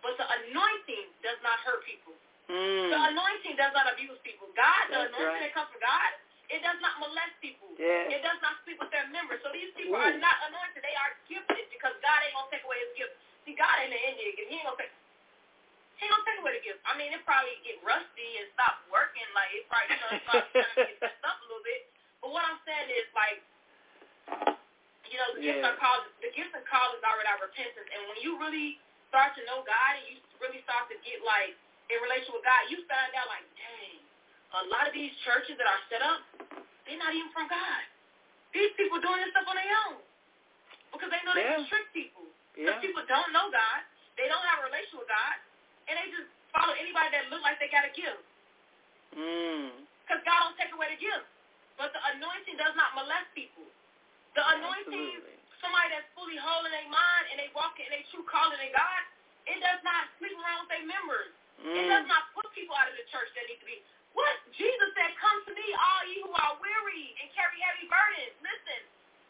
But the anointing does not hurt people. Mm. The anointing does not abuse people. God, the That's anointing right. that comes from God, it does not molest people. Yeah. It does not sleep with their members. So these people Ooh. are not anointed. They are gifted because God ain't gonna take away his gift. See, God ain't an Indian. He ain't gonna take he ain't gonna take away the. I mean, it probably get rusty and stop working. Like it probably, you know, it probably kind of get messed up a little bit. But what I'm saying is like, you know, the gifts Yeah. are called the gifts and callings are without repentance. And when you really start to know God and you really start to get like in relation with God, you find out like, dang, a lot of these churches that are set up, they're not even from God. These people doing this stuff on their own because they know they Yeah. can trick people. Yeah. People don't know God, they don't have a relation with God, and they just follow anybody that look like they got a gift. Mm. Because God don't take away the gift. But the anointing does not molest people. The anointing, Absolutely. somebody that's fully whole in their mind and they walk in their true calling in God, it does not sleep around with their members. It does Mm. not put people out of the church that need to be. What? Jesus said, come to me, all you who are weary and carry heavy burdens. Listen,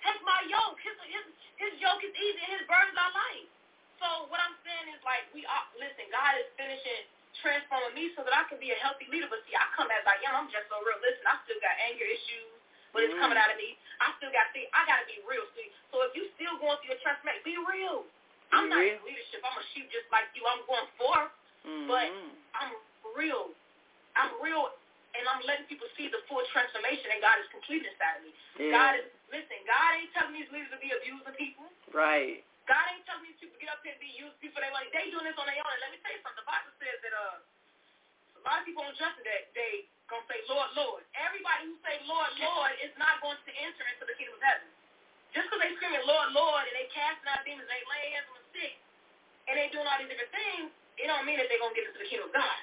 take my yoke. His, his, his yoke is easy and his burdens are light. So what I'm saying is like, we are, listen, God is finishing transforming me so that I can be a healthy leader. But see, I come as I am. I'm just so real. Listen, I still got anger issues, but it's Mm. coming out of me. I still got to I got to be real. See, so if you still going through your transformation, be real. I'm not real. in leadership. I'm a sheep just like you. I'm going forth. Mm. But I'm real. I'm real, and I'm letting people see the full transformation that God is completing inside of me. Yeah. God is, listen, God ain't telling these leaders to be abusing people. Right. God ain't telling these people to get up here and be using people they want. They doing this on their own. And let me tell you something. The Bible says that uh, a lot of people on judgment that they gonna say, Lord, Lord. Everybody who say Lord, Lord is not going to enter into the kingdom of heaven. Just because they screaming Lord, Lord, and they casting out demons, they laying hands on the sick, and they doing all these different things, it don't mean that they're gonna get into the kingdom of God.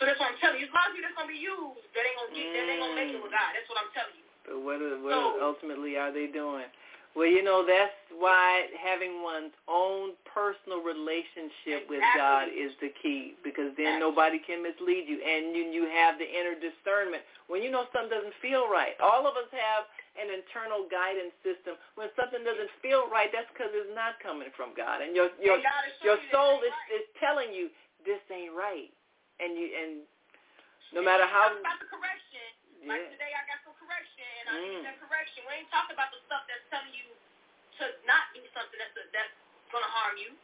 So that's what I'm telling you. There's a lot of people that's gonna be used that ain't gonna get, that ain't gonna make it with God. That's what I'm telling you. But what, are, what So- ultimately are they doing? Well, you know, that's why having one's own personal relationship with God is the key because then Exactly. nobody can mislead you and you, you have the inner discernment. When you know something doesn't feel right, all of us have an internal guidance system. When something doesn't feel right, that's because it's not coming from God. And your your and your showing you that soul is, right. is telling you this ain't right. And you and no matter how about the correction. Like Yeah. today, I got some correction, and I Mm. need that correction. We ain't talking about the stuff that's telling you to not do something that's that's gonna harm you.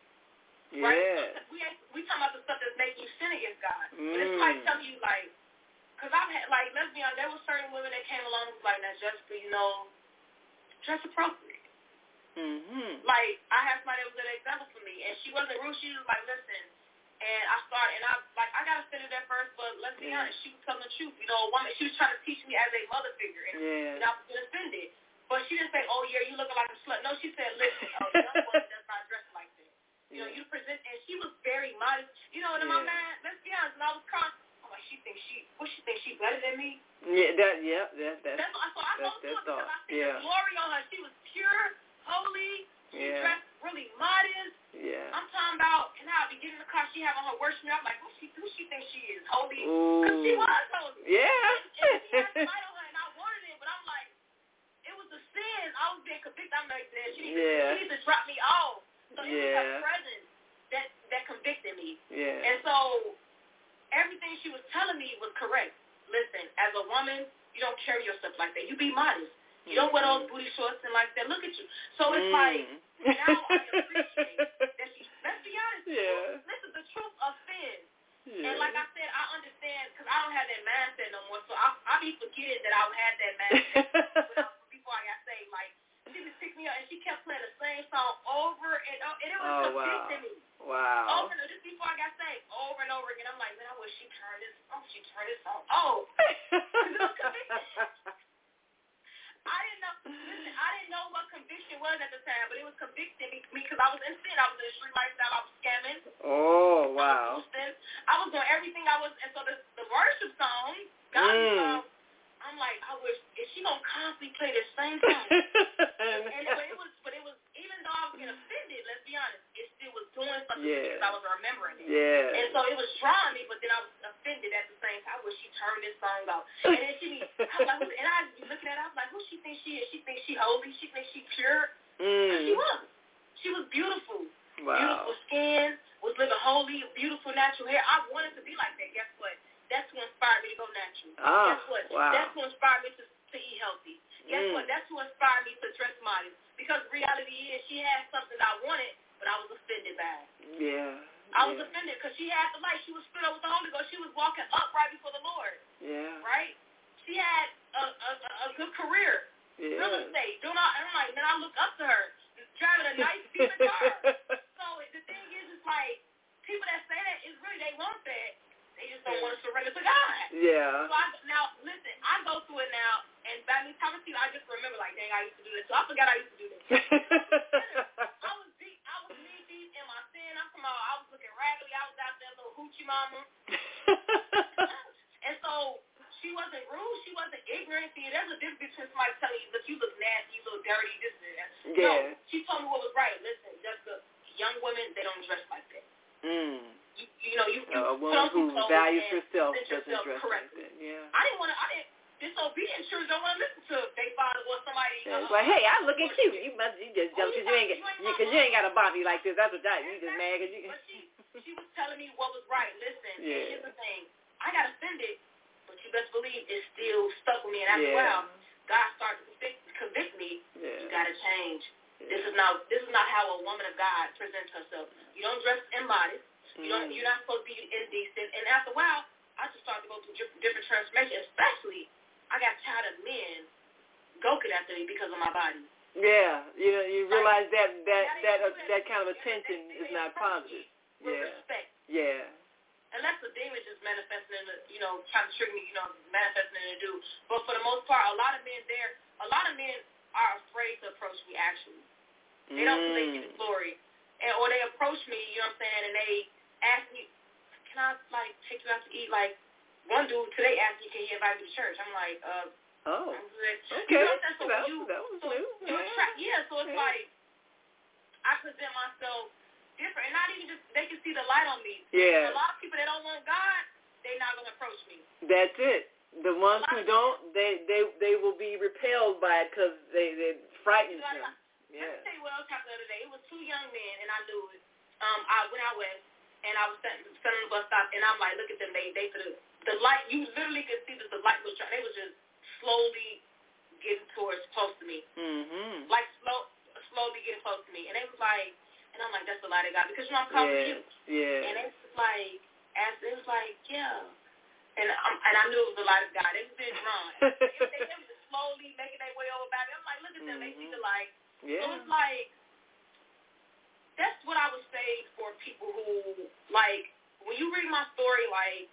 Right? yeah. We ain't, we talking about the stuff that's making you sin against God. But it's Mm. like telling you like, cause I've had like let's be honest, there were certain women that came along and was like, now Jessica, you know, dress appropriate. Mhm. Like I had somebody that was an example for me, and she wasn't rude. She was like, listen. And I started, and I like I got offended at first, but let's be honest, she was telling the truth. You know, a woman, she was trying to teach me as a mother figure, and, yeah. and I was offended. But she didn't say, "Oh yeah, you looking like a slut." No, she said, "Listen, a oh, young woman does not dress like that. You know, you present, and she was very modest. You know, and in yeah. my mind, let's be honest, and I was crying. I'm like, she thinks she, what she thinks she better than me? Yeah, that, yeah, that, that, that's. That's so I that's, that's because I see yeah. the glory on her. She was pure, holy, she yeah. dressed really modest. Yeah. I'm talking about, and I'll be getting in the car. She having her worst worship. I'm like, who she, who she think she is? Holy? Because she was holy. Yeah. And, and she had a light on her, and I wanted it, but I'm like, it was a sin. I was being convicted. I'm like, man, she yeah. she needs to drop me off. So it yeah. was her presence that that convicted me. Yeah. And so everything she was telling me was correct. Listen, as a woman, you don't carry yourself like that. You be modest. You don't wear those booty shorts and like that. Look at you. So it's mm. like now I appreciate that she. Let's be honest. Yeah. This is the truth of sin. Yeah. And like I said, I understand because I don't have that mindset no more. So I I be forgetting that I had that mindset. people who like when you read my story, like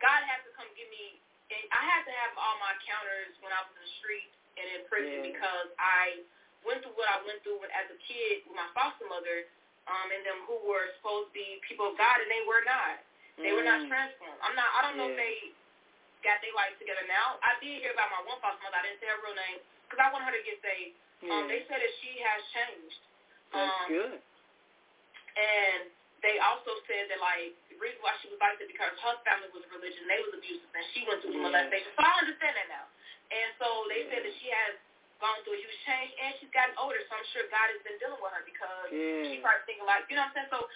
God has to come give me, and I had to have all my counters when I was in the street and in prison yeah. because I went through what I went through as a kid with my foster mother, um, and them who were supposed to be people of God, and they were not. They mm. were not mm. transformed. I'm not. I don't yeah. know if they got their life together now. I did hear about my one foster mother. I didn't say her real name because I want her to get saved. Um, yeah. Um, they said that she has changed. That's um, good. And they also said that like the reason why she was like that because her family was religious, they was abusive, and she went through Yeah. molestation. So I understand that now. And so they said that she has gone through a huge change, and she's gotten older. So I'm sure God has been dealing with her because Yeah. she probably thinking like, you know what I'm saying? So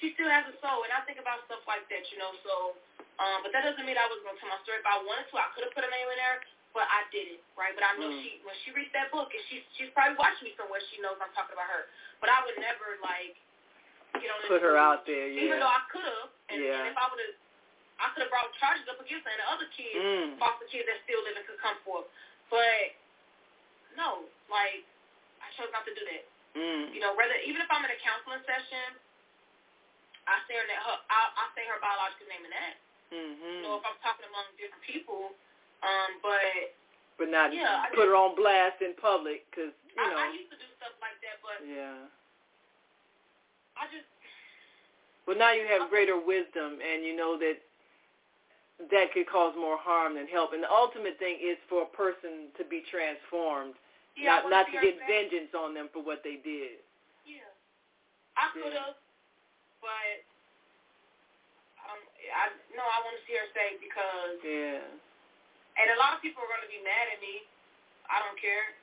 she still has a soul, and I think about stuff like that, you know. So, um, but that doesn't mean I was going to tell my story. If I wanted to, I could have put her name in there, but I didn't, right? But I know Mm. she when she reads that book, and she's she's probably watching me somewhere. She knows I'm talking about her, but I would never like get on Put her out there, Yeah. Even though I could have, and, Yeah. and if I would have, I could have brought charges up against her, and the other kids, Mm. foster kids that still living, could come forth. But no, like I chose not to do that. Mm. You know, whether even if I'm in a counseling session, I say her, her I, I say her biological name in that. Mm-hmm. You know, if I'm talking among different people, um, but But not Yeah, I put her on blast in public, because you I, know. I used to do stuff like that, but yeah. I just Well, now you have greater wisdom, and you know that that could cause more harm than help. And the ultimate thing is for a person to be transformed, yeah, not not to get back. vengeance on them for what they did. Yeah, I could have, but um, I no, I want to see her say because, Yeah. and a lot of people are going to be mad at me. I don't care,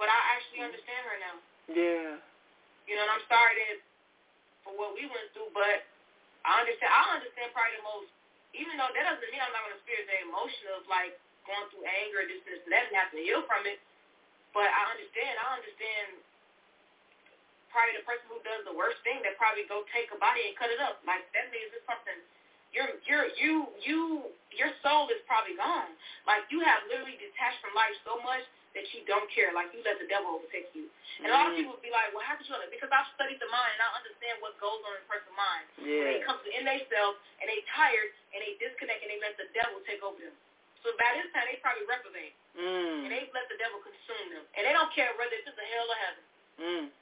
but I actually Mm. understand her now. Yeah. You know, and I'm sorry that for what we went through, but I understand. I understand probably the most. Even though that doesn't mean I'm not going to experience the emotion of like going through anger, this, this, and that, and have to heal from it. But I understand. I understand. Probably the person who does the worst thing that probably go take a body and cut it up. Like that means it's something. Your your you you your soul is probably gone. Like you have literally detached from life so much that you don't care. Like you let the devil overtake you. And a lot of Mhm. people would be like, well, how could you? Because I've studied the mind and I understand what goes on in a person's mind. And they Yeah. come to in themselves and they tired and they disconnect and they let the devil take over them. So by this time they probably reprobate and Mm. they let the devil consume them. And they don't care whether it's just a hell or heaven. Mm.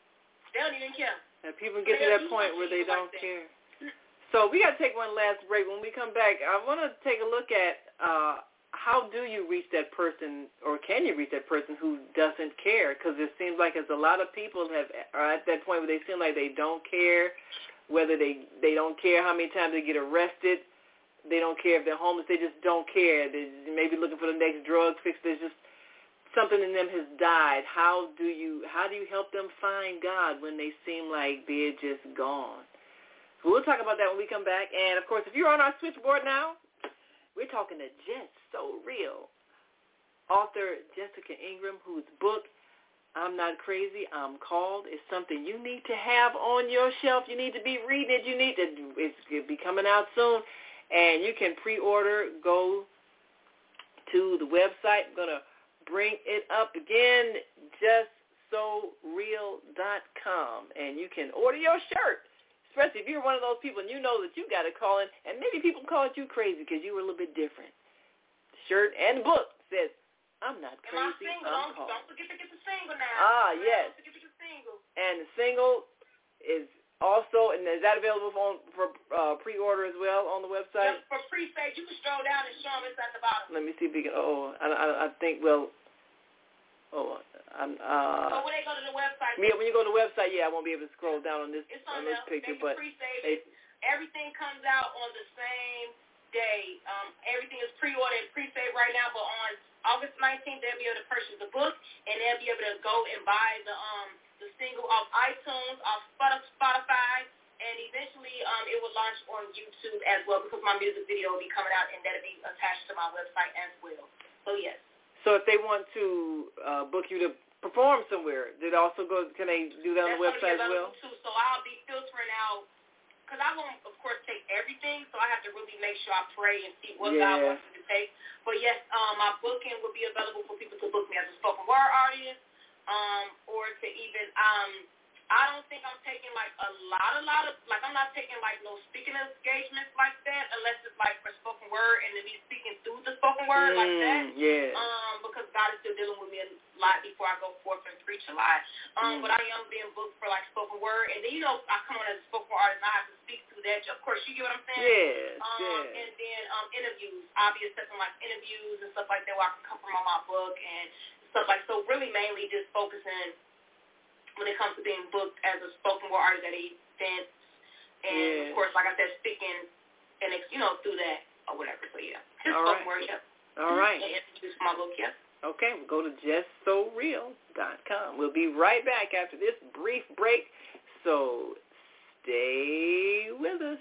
They don't even care. And people get to that point where they don't care. So we got to take one last break. When we come back, I want to take a look at uh, how do you reach that person, or can you reach that person who doesn't care? Because it seems like there's a lot of people have are at that point where they seem like they don't care, whether they they don't care how many times they get arrested, they don't care if they're homeless, they just don't care. They maybe looking for the next drug fix. There's just something in them has died. How do you how do you help them find God when they seem like they're just gone? We'll talk about that when we come back. And of course, if you're on our switchboard now, we're talking to Jess So Real, author Jessica Ingram, whose book I'm Not Crazy, I'm Called is something you need to have on your shelf. You need to be reading it. You need to. It's be coming out soon, and you can pre-order. Go to the website. I'm gonna bring it up again. JustSoReal.com, and you can order your shirt. Especially if you're one of those people and you know that you got to call in, and maybe people called you crazy because you were a little bit different. Shirt and book says, "I'm not And my crazy. single, I'm don't, called." don't forget to get the single now. Ah, Man, yes. Don't forget to get the single. And the single is also, and is that available on for uh, pre-order as well on the website? Just for pre-save, you can stroll down and show them it's at the bottom. Let me see if we can. Oh, I, I, I think. Well, oh, I'm. Uh, so when they go to the website, yeah, when you go to the website, yeah, I won't be able to scroll down on this it's on on this picture, but it. Everything comes out on the same day. Um, everything is pre-ordered and pre-saved right now, but on August 19th, they'll be able to purchase the book, and they'll be able to go and buy the um the single off iTunes, off Spotify, and eventually um it will launch on YouTube as well because my music video will be coming out, and that'll be attached to my website as well. So yes. So if they want to uh, book you to perform somewhere, did also go? Can they do that on the That's website as well? Too, so I'll be filtering out because I won't, of course, take everything. So I have to really make sure I pray and see what God wants me to take. But yes, um, my booking will be available for people to book me as a spoken word artist, um, or to even um. I don't think I'm taking like a lot, a lot of like I'm not taking like no speaking engagements like that unless it's like for spoken word and then me speaking through the spoken word like that. Mm, yeah. Um, because God is still dealing with me a lot before I go forth and preach a lot. Um, Mm. but I am being booked for like spoken word, and then you know I come on as a spoken word artist, and I have to speak through that. Of course, you get what I'm saying? Yes, Um, yes. and then um, interviews. I'll be accepting like interviews and stuff like that where I can come from on my book and stuff like so. Really, mainly just focusing when it comes to being booked as a spoken word artist at events, and Yes. of course, like I said, speaking and you know through that or whatever. So yeah, just All spoken right. word. Yep. All right. And interviews my book. Yep. Okay, we'll go to justsoreal.com. We'll be right back after this brief break, so stay with us.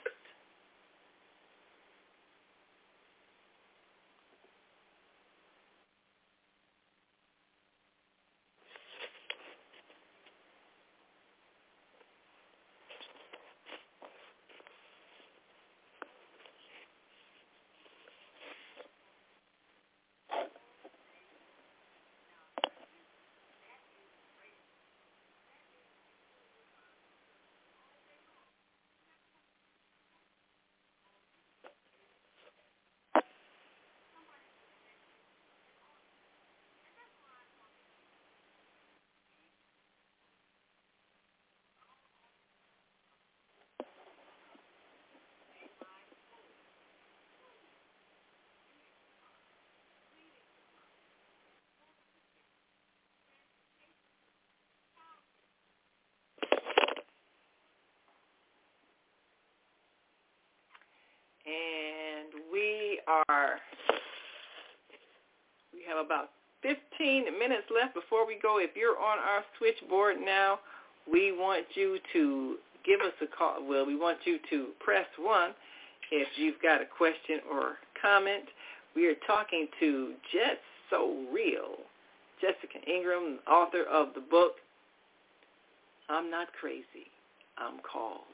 And we are, we have about 15 minutes left before we go. If you're on our switchboard now, we want you to give us a call. Well, we want you to press 1 if you've got a question or comment. We are talking to Jess So Real, Jessica Ingram, author of the book, I'm Not Crazy, I'm Called.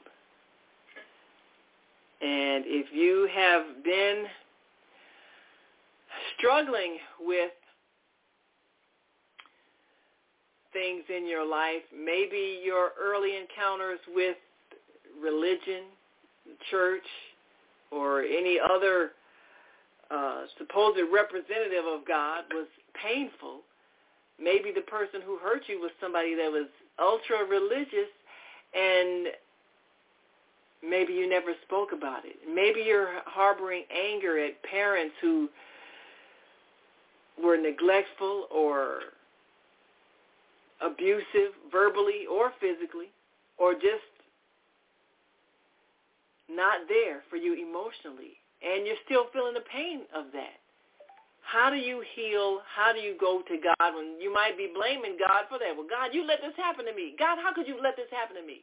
And if you have been struggling with things in your life, maybe your early encounters with religion, church, or any other uh, supposed representative of God was painful. Maybe the person who hurt you was somebody that was ultra religious and maybe you never spoke about it. Maybe you're harboring anger at parents who were neglectful or abusive verbally or physically or just not there for you emotionally and you're still feeling the pain of that. How do you heal? How do you go to God when you might be blaming God for that? Well, God, you let this happen to me. God, how could you let this happen to me?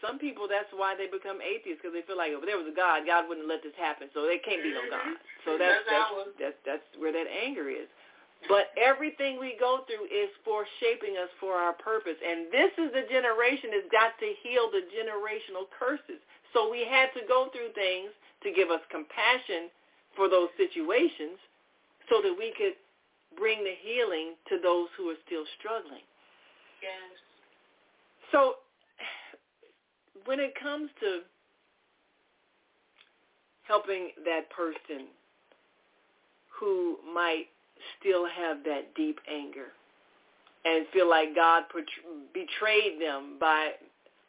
Some people, that's why they become atheists because they feel like if there was a God, God wouldn't let this happen, so there can't be no God. So that's that's that's, that's where that anger is. But everything we go through is for shaping us for our purpose, and this is the generation that's got to heal the generational curses. So we had to go through things to give us compassion for those situations, so that we could bring the healing to those who are still struggling. Yes. So when it comes to helping that person who might still have that deep anger and feel like God betrayed them by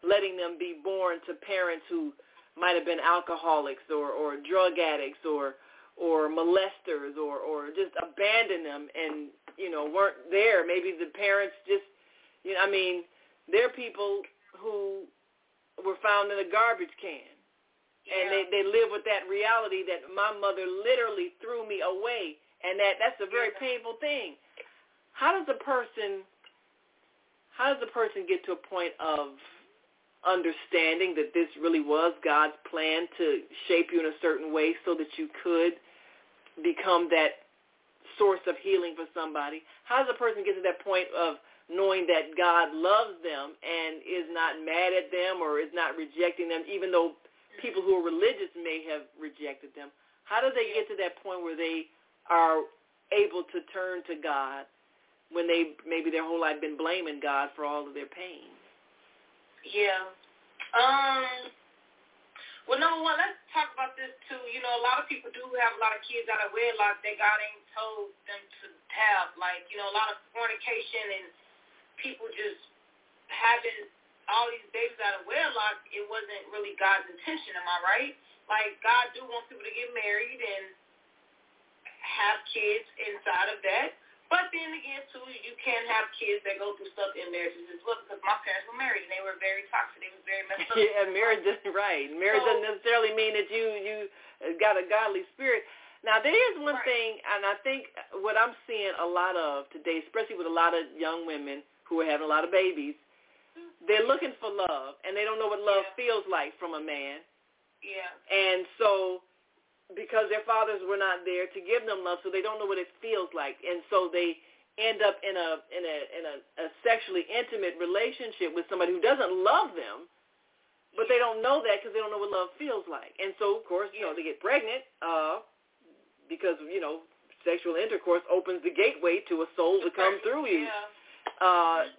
letting them be born to parents who might have been alcoholics or, or drug addicts or or molesters or, or just abandoned them and, you know, weren't there. Maybe the parents just, you know, I mean, there are people who were found in a garbage can. And they, they live with that reality that my mother literally threw me away. And that, that's a very painful thing. How does a person, how does a person get to a point of understanding that this really was God's plan to shape you in a certain way so that you could become that source of healing for somebody? How does a person get to that point of knowing that God loves them and is not mad at them or is not rejecting them, even though people who are religious may have rejected them? How do they get to that point where they are able to turn to God when they maybe their whole life been blaming God for all of their pain? Yeah. Um. Well, number one, let's talk about this too. You know, a lot of people do have a lot of kids out of wedlock that God ain't told them to have. Like, you know, a lot of fornication and people just having all these babies out of wedlock. It wasn't really God's intention. Am I right? Like, God do want people to get married and have kids inside of that. But then again, too, you can have kids that go through stuff in marriages as well. Because my parents were married and they were very toxic. They were very messed up. yeah, marriage is right. Marriage so, doesn't necessarily mean that you you got a godly spirit. Now there is one right. thing, and I think what I'm seeing a lot of today, especially with a lot of young women who are having a lot of babies, they're looking for love, and they don't know what love yeah. feels like from a man. Yeah. And so because their fathers were not there to give them love, so they don't know what it feels like, and so they end up in a in a in a, a sexually intimate relationship with somebody who doesn't love them, but they don't know that because they don't know what love feels like, and so of course you know they get pregnant uh, because you know sexual intercourse opens the gateway to a soul to come through you. Yeah. Uh,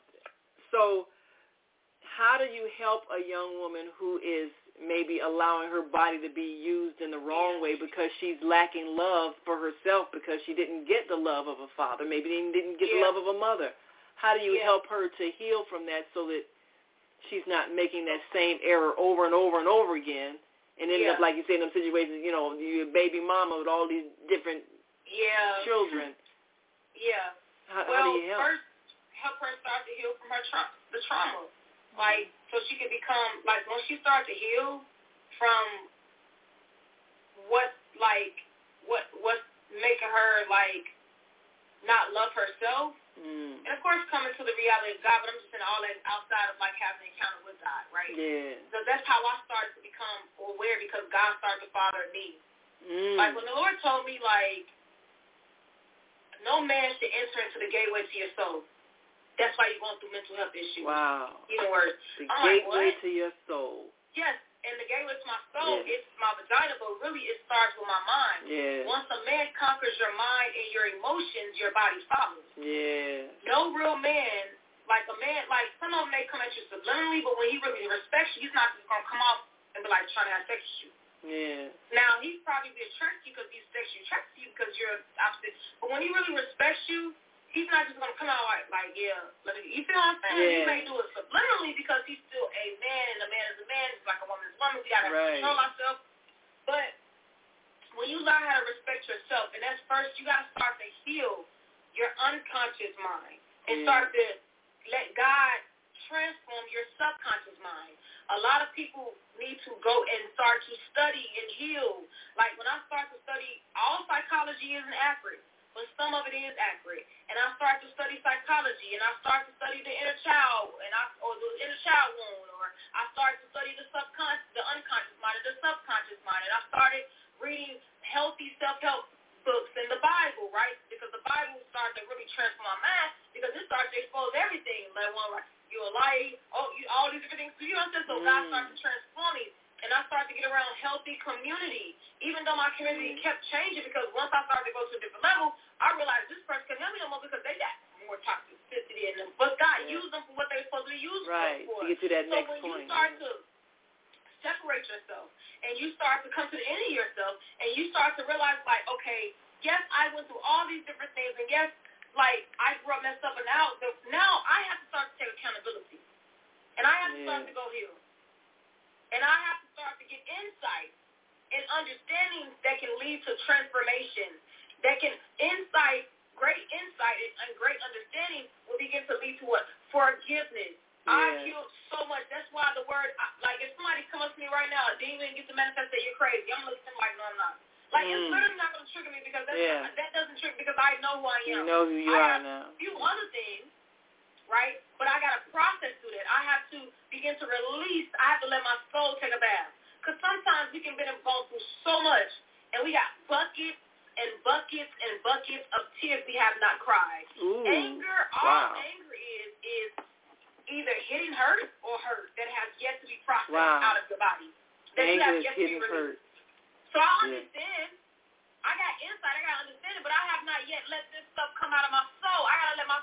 so how do you help a young woman who is maybe allowing her body to be used in the wrong way because she's lacking love for herself because she didn't get the love of a father, maybe didn't get yeah. the love of a mother. How do you yeah. help her to heal from that so that she's not making that same error over and over and over again and end yeah. up like you say in them situations, you know, you baby mama with all these different yeah. children. Yeah. How, well, how do you help? first help her start to heal from her tra- the trauma. Like so she can become like when she starts to heal from what like what what's making her like not love herself. Mm. And of course coming to the reality of God, but I'm just saying all that outside of like having an encounter with God, right? Yeah. So that's how I started to become aware because God started to father me. Mm. Like when the Lord told me like no man should enter into the gateway to your soul. That's why you're going through mental health issues. Wow. Even worse. The I'm gateway like, to your soul. Yes, and the gateway to my soul Yeah. is my vagina, but really it starts with my mind. Yeah. Once a man conquers your mind and your emotions, your body follows. Yeah. No real man, like a man, like some of them may come at you subliminally, but when he really respects you, he's not just going to come off and be like trying to have sex with you. Yeah. Now, he's probably be attracted to you because he's sexually attracted to you because you're opposite. But when he really respects you, he's not just gonna come out like, like yeah, let me. You feel what I'm saying? Yeah. He may do it subliminally because he's still a man, and a man is a man. It's like a woman is a woman. We gotta Right. control ourselves. But when you learn how to respect yourself, and that's first, you gotta start to heal your unconscious mind and Yeah. start to let God transform your subconscious mind. A lot of people need to go and start to study and heal. Like when I start to study, all psychology isn't accurate but some of it is accurate. And I start to study psychology, and I start to study the inner child, and I or the inner child wound, or I start to study the subconscious, the unconscious mind, or the subconscious mind, and I started reading healthy self-help books in the Bible, right? Because the Bible started to really transform my mind because it started to expose everything. Like one, like you're a liar, oh, you, all these different things. So you know what I'm saying? So Mm. God started to transform me and I started to get around healthy community, even though my community kept changing because once I started to go to a different level, I realized this person can help me no more because they got more toxicity in them. But God Yeah. used them for what they were supposed to be used Right. for. To get to that so next when you start to separate yourself and you start to come to the end of yourself and you start to realize like, okay, yes, I went through all these different things and yes, like I grew up messed up and now now I have to start to take accountability. And I have to start to go heal. And I have to start to get insight and understanding that can lead to transformation. That can insight, great insight and, great understanding will begin to lead to what? Forgiveness. I Yeah. healed so much. That's why the word, like if somebody comes to me right now, a demon gets to manifest that you're crazy, I'm looking at them like, no, I'm not. Like it's Mm. literally not going to trigger me because that's Yeah. not, that doesn't trigger me because I know who I am. You know who you I are have now. a few other things, right? But I got to process through that. I have to begin to release. I have to let my soul take a bath. Because sometimes we can be involved through so much, and we got buckets and buckets and buckets of tears we have not cried. Ooh. Anger, all anger is, is either hitting hurt or hurt that has yet to be processed Wow. out of your body. That you Anger have is yet to be released. hurt. So I Yeah. understand. I got insight. I got understanding, but I have not yet let this stuff come out of my soul. I gotta let my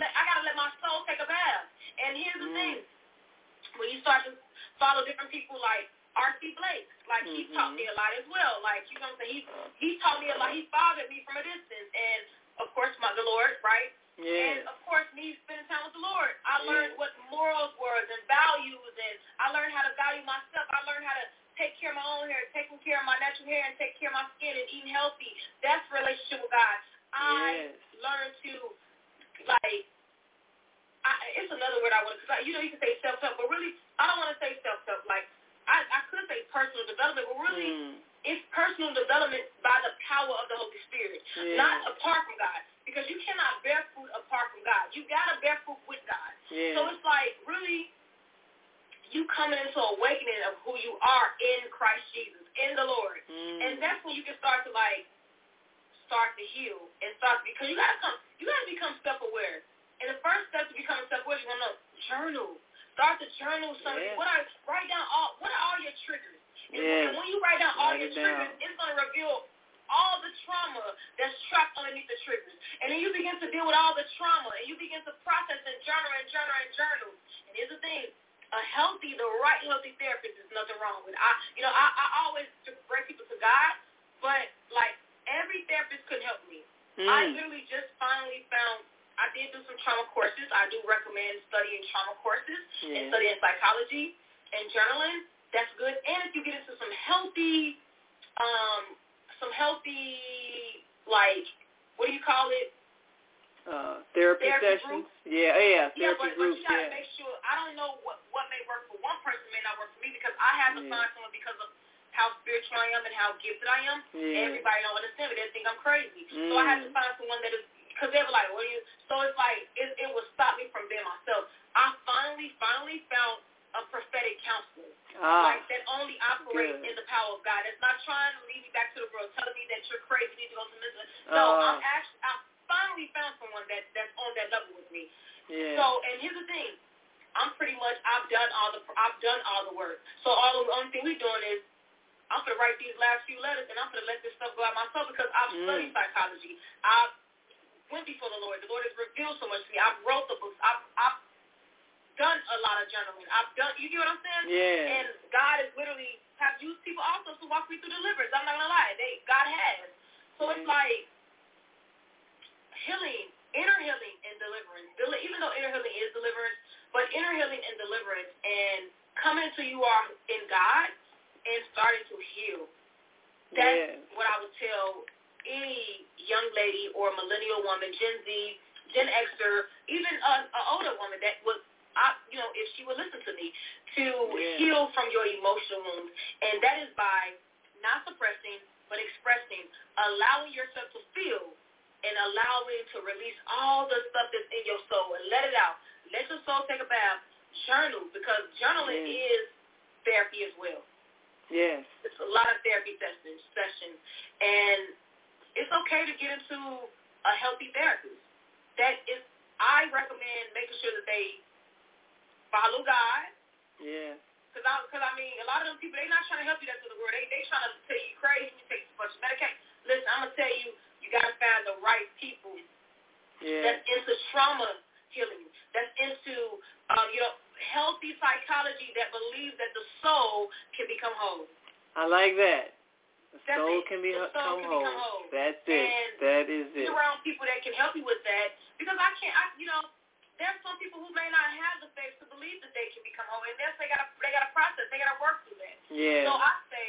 I gotta let my soul take a bath. And here's the Mm. thing: when you start to follow different people like R.C. Blake. Like mm-hmm. he taught me a lot as well. Like you know what I'm saying? He he taught me a lot. He fathered me from a distance, and of course my the Lord, right? Yeah. And of course, me spending time with the Lord, I Yeah. learned what morals were and values, and I learned how to value myself. I learned how to take care of my own hair, taking care of my natural hair, and take care of my skin and eating healthy. That's relationship with God. I Yes. learned to like. I, it's another word I want to, you know, you can say self-help, but really, I don't want to say self-help. Like, I, I could say personal development, but really, Mm. it's personal development by the power of the Holy Spirit, Yeah. not apart from God. Because you cannot bear fruit apart from God. You gotta bear fruit with God. Yeah. So it's like really you coming into awakening of who you are in Christ Jesus, in the Lord. Mm. And that's when you can start to like start to heal and start because you gotta come you gotta become self aware. And the first step to becoming self aware, you wanna journal. Start to journal some of Yeah. what are write down all what are all your triggers. And, Yeah. when you write down all Write your it down. triggers, it's gonna reveal all the trauma that's trapped underneath the triggers. And then you begin to deal with all the trauma and you begin to process and journal and journal and journal. And here's the thing. A healthy, the right healthy therapist is nothing wrong with. I you know, I, I always bring people to God, but like every therapist couldn't help me. I Mm. literally just finally found I did do some trauma courses. I do recommend studying trauma courses and studying psychology and journaling. That's good. And if you get into some healthy, um, some healthy, like, what do you call it? Uh, therapy, Therapy sessions. groups? Yeah, yeah, Yeah, therapy but, groups. but you gotta yeah. make sure. I don't know what what may work for one person may not work for me because I have to Yeah. find someone because of how spiritual I am and how gifted I am. Yeah. Everybody don't understand me. They think I'm crazy. So I have to Mm. find someone that is because they were like, "What are you?" So it's like it, it would stop me from being myself. I finally, finally found a prophetic counselor Ah, like that only operates good. in the power of God. That's not trying to lead me back to the world, telling me that you're crazy, you need to go to mental. No, Uh. I'm actually I finally found someone that that's on that level with me. yeah. So, and here's the thing, I'm pretty much I've done all the I've done all the work. So all the only thing we're doing is I'm gonna write these last few letters and I'm gonna let this stuff go out myself because I've Mm. studied psychology. I've went before the Lord. The Lord has revealed so much to me. I've wrote the books. I've I've done a lot of journaling. I've done you get what I'm saying? Yeah. And God has literally have used people also to walk me through deliverance. I'm not gonna lie. They God has. So it's Mhm. like healing, inner healing and deliverance. Del- even though inner healing is deliverance, but inner healing and deliverance and coming to you are in God and starting to heal. That's Yeah. what I would tell any young lady or millennial woman, Gen Z, Gen Xer, even an older woman that would, I, you know, if she would listen to me, to Yeah. heal from your emotional wounds. And that is by not suppressing, but expressing, allowing yourself to feel and allowing to release all the stuff that's in your soul and let it out. Let your soul take a bath. Journal because journaling Yeah. is therapy as well. Yes. It's a lot of therapy sessions, sessions, and it's okay to get into a healthy therapist. That is, I recommend making sure that they follow God. Yeah. Cause I, cause I mean, a lot of them people, they not trying to help you that to the world. They, they trying to tell you crazy. You take too much medication. Listen, I'm gonna tell you, you gotta find the right people Yeah. that's into trauma healing, that's into, um, you know, healthy psychology that believes that the soul can become whole. I like that. The That's soul it. can be The soul can whole. become whole. That's it. And that is Be around people that can help you with that because I can't, I, you know, there's some people who may not have the faith to believe that they can become whole, and that's they got to they got to process, they got to work through that. Yeah. So I say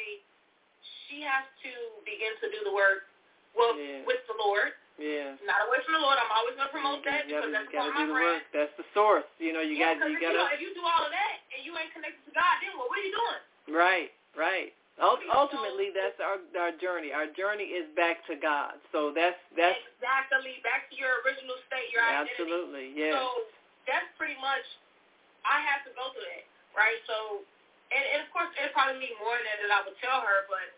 she has to begin to do the work well Yeah. with the Lord, yeah. not away from the Lord. I'm always going to promote that you because gotta, that's gotta do the work. That's the source. You know, you yeah, got you gotta you know, if you do all of that and you ain't connected to God, then what? What are you doing? Right, right. Ultimately, that's our our journey. Our journey is back to God. So that's that's exactly back to your original state, your identity. absolutely yeah. So that's pretty much I have to go through that, right? So, and, and of course, it'll probably be more than that that I would tell her, but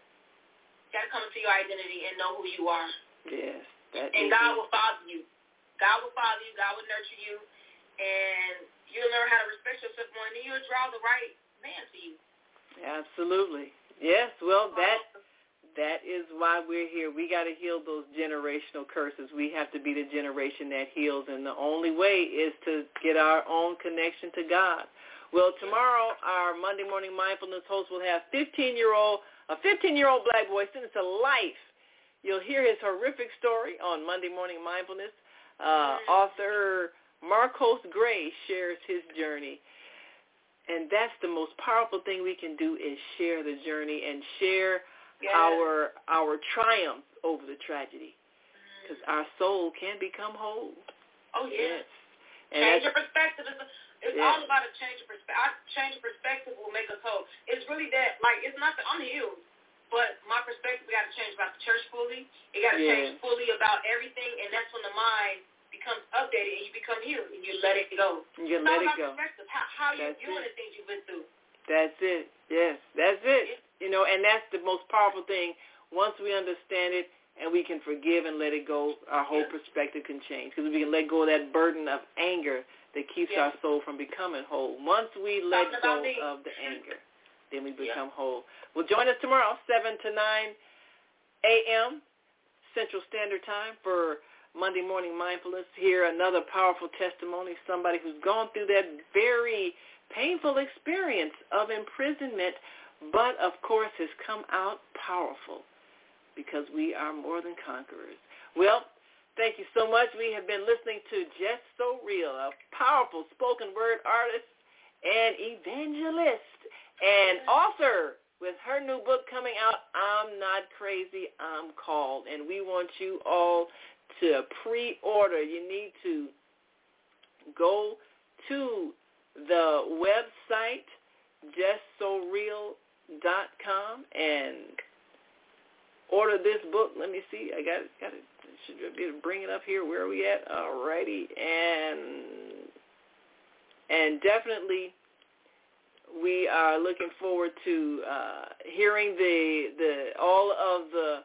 you got to come into your identity and know who you are. yes. That And God will father you. God will father you. God will nurture you, and you'll learn how to respect yourself more, and then you'll draw the right man to you. Absolutely. Yes. Well, that That is why we're here. We got to heal those generational curses. We have to be the generation that heals, and the only way is to get our own connection to God. Well, tomorrow our Monday morning mindfulness host will have 15-year-old a 15-year-old black boy sentenced to life. You'll hear his horrific story on Monday morning mindfulness. Uh, author Marcos Gray shares his journey. And that's the most powerful thing we can do is share the journey and share yes. our our triumph over the tragedy. Because mm. our soul can become whole. Oh, yes. yes. Change your perspective. It's, all about a change of perspective. Change of perspective will make us whole. It's really that, like, it's not that I'm healed. But my perspective, got to change about the church fully. It got to change fully about everything, and that's when the mind becomes updated and you become healed and you let it go. You let it go. How, how you doing the things you've been through. That's it. Yes, that's it. You know, and that's the most powerful thing. Once we understand it and we can forgive and let it go, our whole perspective can change because we can let go of that burden of anger that keeps our soul from becoming whole. Once we let go of the anger, then we become whole. Well, join us tomorrow, 7 to 9 a.m. Central Standard Time for Monday Morning Mindfulness. Hear another powerful testimony, somebody who's gone through that very painful experience of imprisonment, but of course has come out powerful because we are more than conquerors. Well, thank you so much. We have been listening to Jess So Real, a powerful spoken word artist and evangelist and author with her new book coming out, I'm Not Crazy, I'm Called. And we want you all to pre-order, you need to go to the website justsoreal.com and order this book. Let me see. I got got it. Should be bring it up here. Where are we at? Alrighty, and and definitely we are looking forward to uh, hearing the the all of the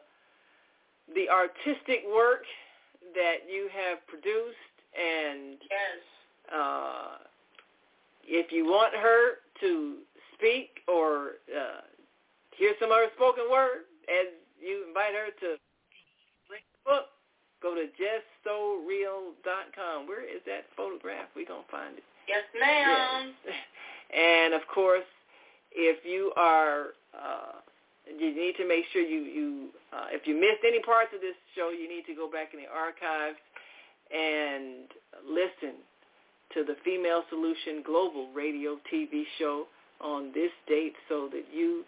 the artistic work that you have produced and yes. uh, if you want her to speak or uh, hear some other spoken word as you invite her to read the book, go to justsoreal.com. Where is that photograph? We're going to find it. Yes, ma'am. Yes. And, of course, if you are uh, you need to make sure you you uh, if you missed any parts of this show, you need to go back in the archives and listen to the Female Solution Global Radio TV show on this date so that you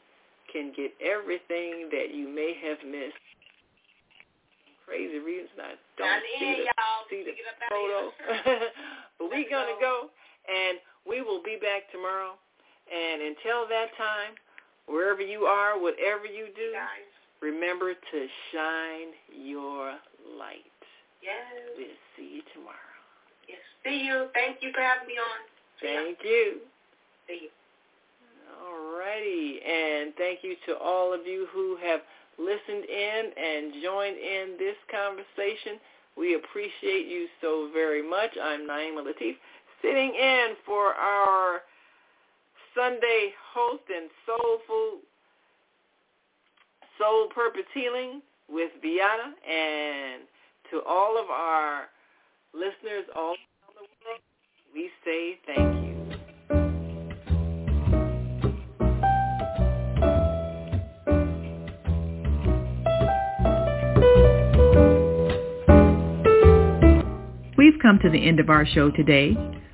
can get everything that you may have missed. Crazy reasons I don't see the, see the photo. but we're going to go, and we will be back tomorrow. And until that time, Wherever you are, whatever you do, remember to shine your light. Yes. We'll see you tomorrow. Yes. See you. Thank you for having me on. Thank you. See you. All righty. And thank you to all of you who have listened in and joined in this conversation. We appreciate you so very much. I'm Naima Latif, sitting in for our Sunday host and soulful soul purpose healing with Viata and to all of our listeners all around the world, we say thank you. We've come to the end of our show today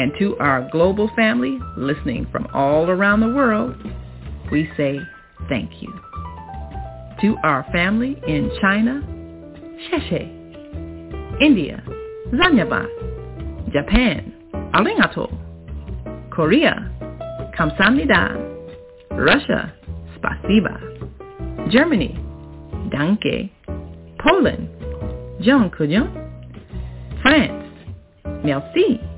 And to our global family listening from all around the world, we say thank you. To our family in China, Sheshe. India, Zanyaba. Japan, Arigato. Korea, Kamsamnida. Russia, Spasiba. Germany, Danke. Poland, John France, Merci.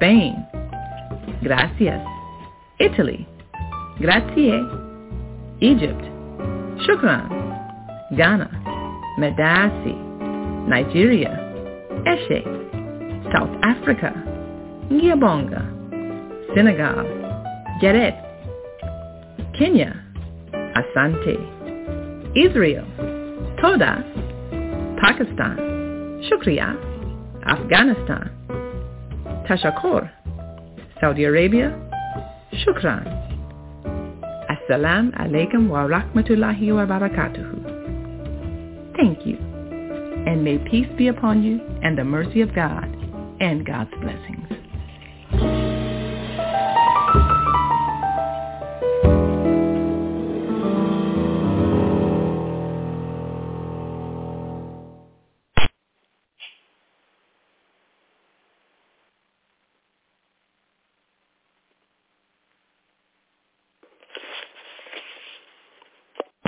Spain, Gracias. Italy, Grazie. Egypt, Shukran. Ghana, Medasi. Nigeria, Eshe. South Africa, Ngiyabonga. Senegal, Geret. Kenya, Asante. Israel, Toda. Pakistan, Shukriya. Afghanistan, Tashakor. Saudi Arabia, Shukran. Assalamu alaikum wa rahmatullahi wa barakatuhu. Thank you. And may peace be upon you and the mercy of God and God's blessing.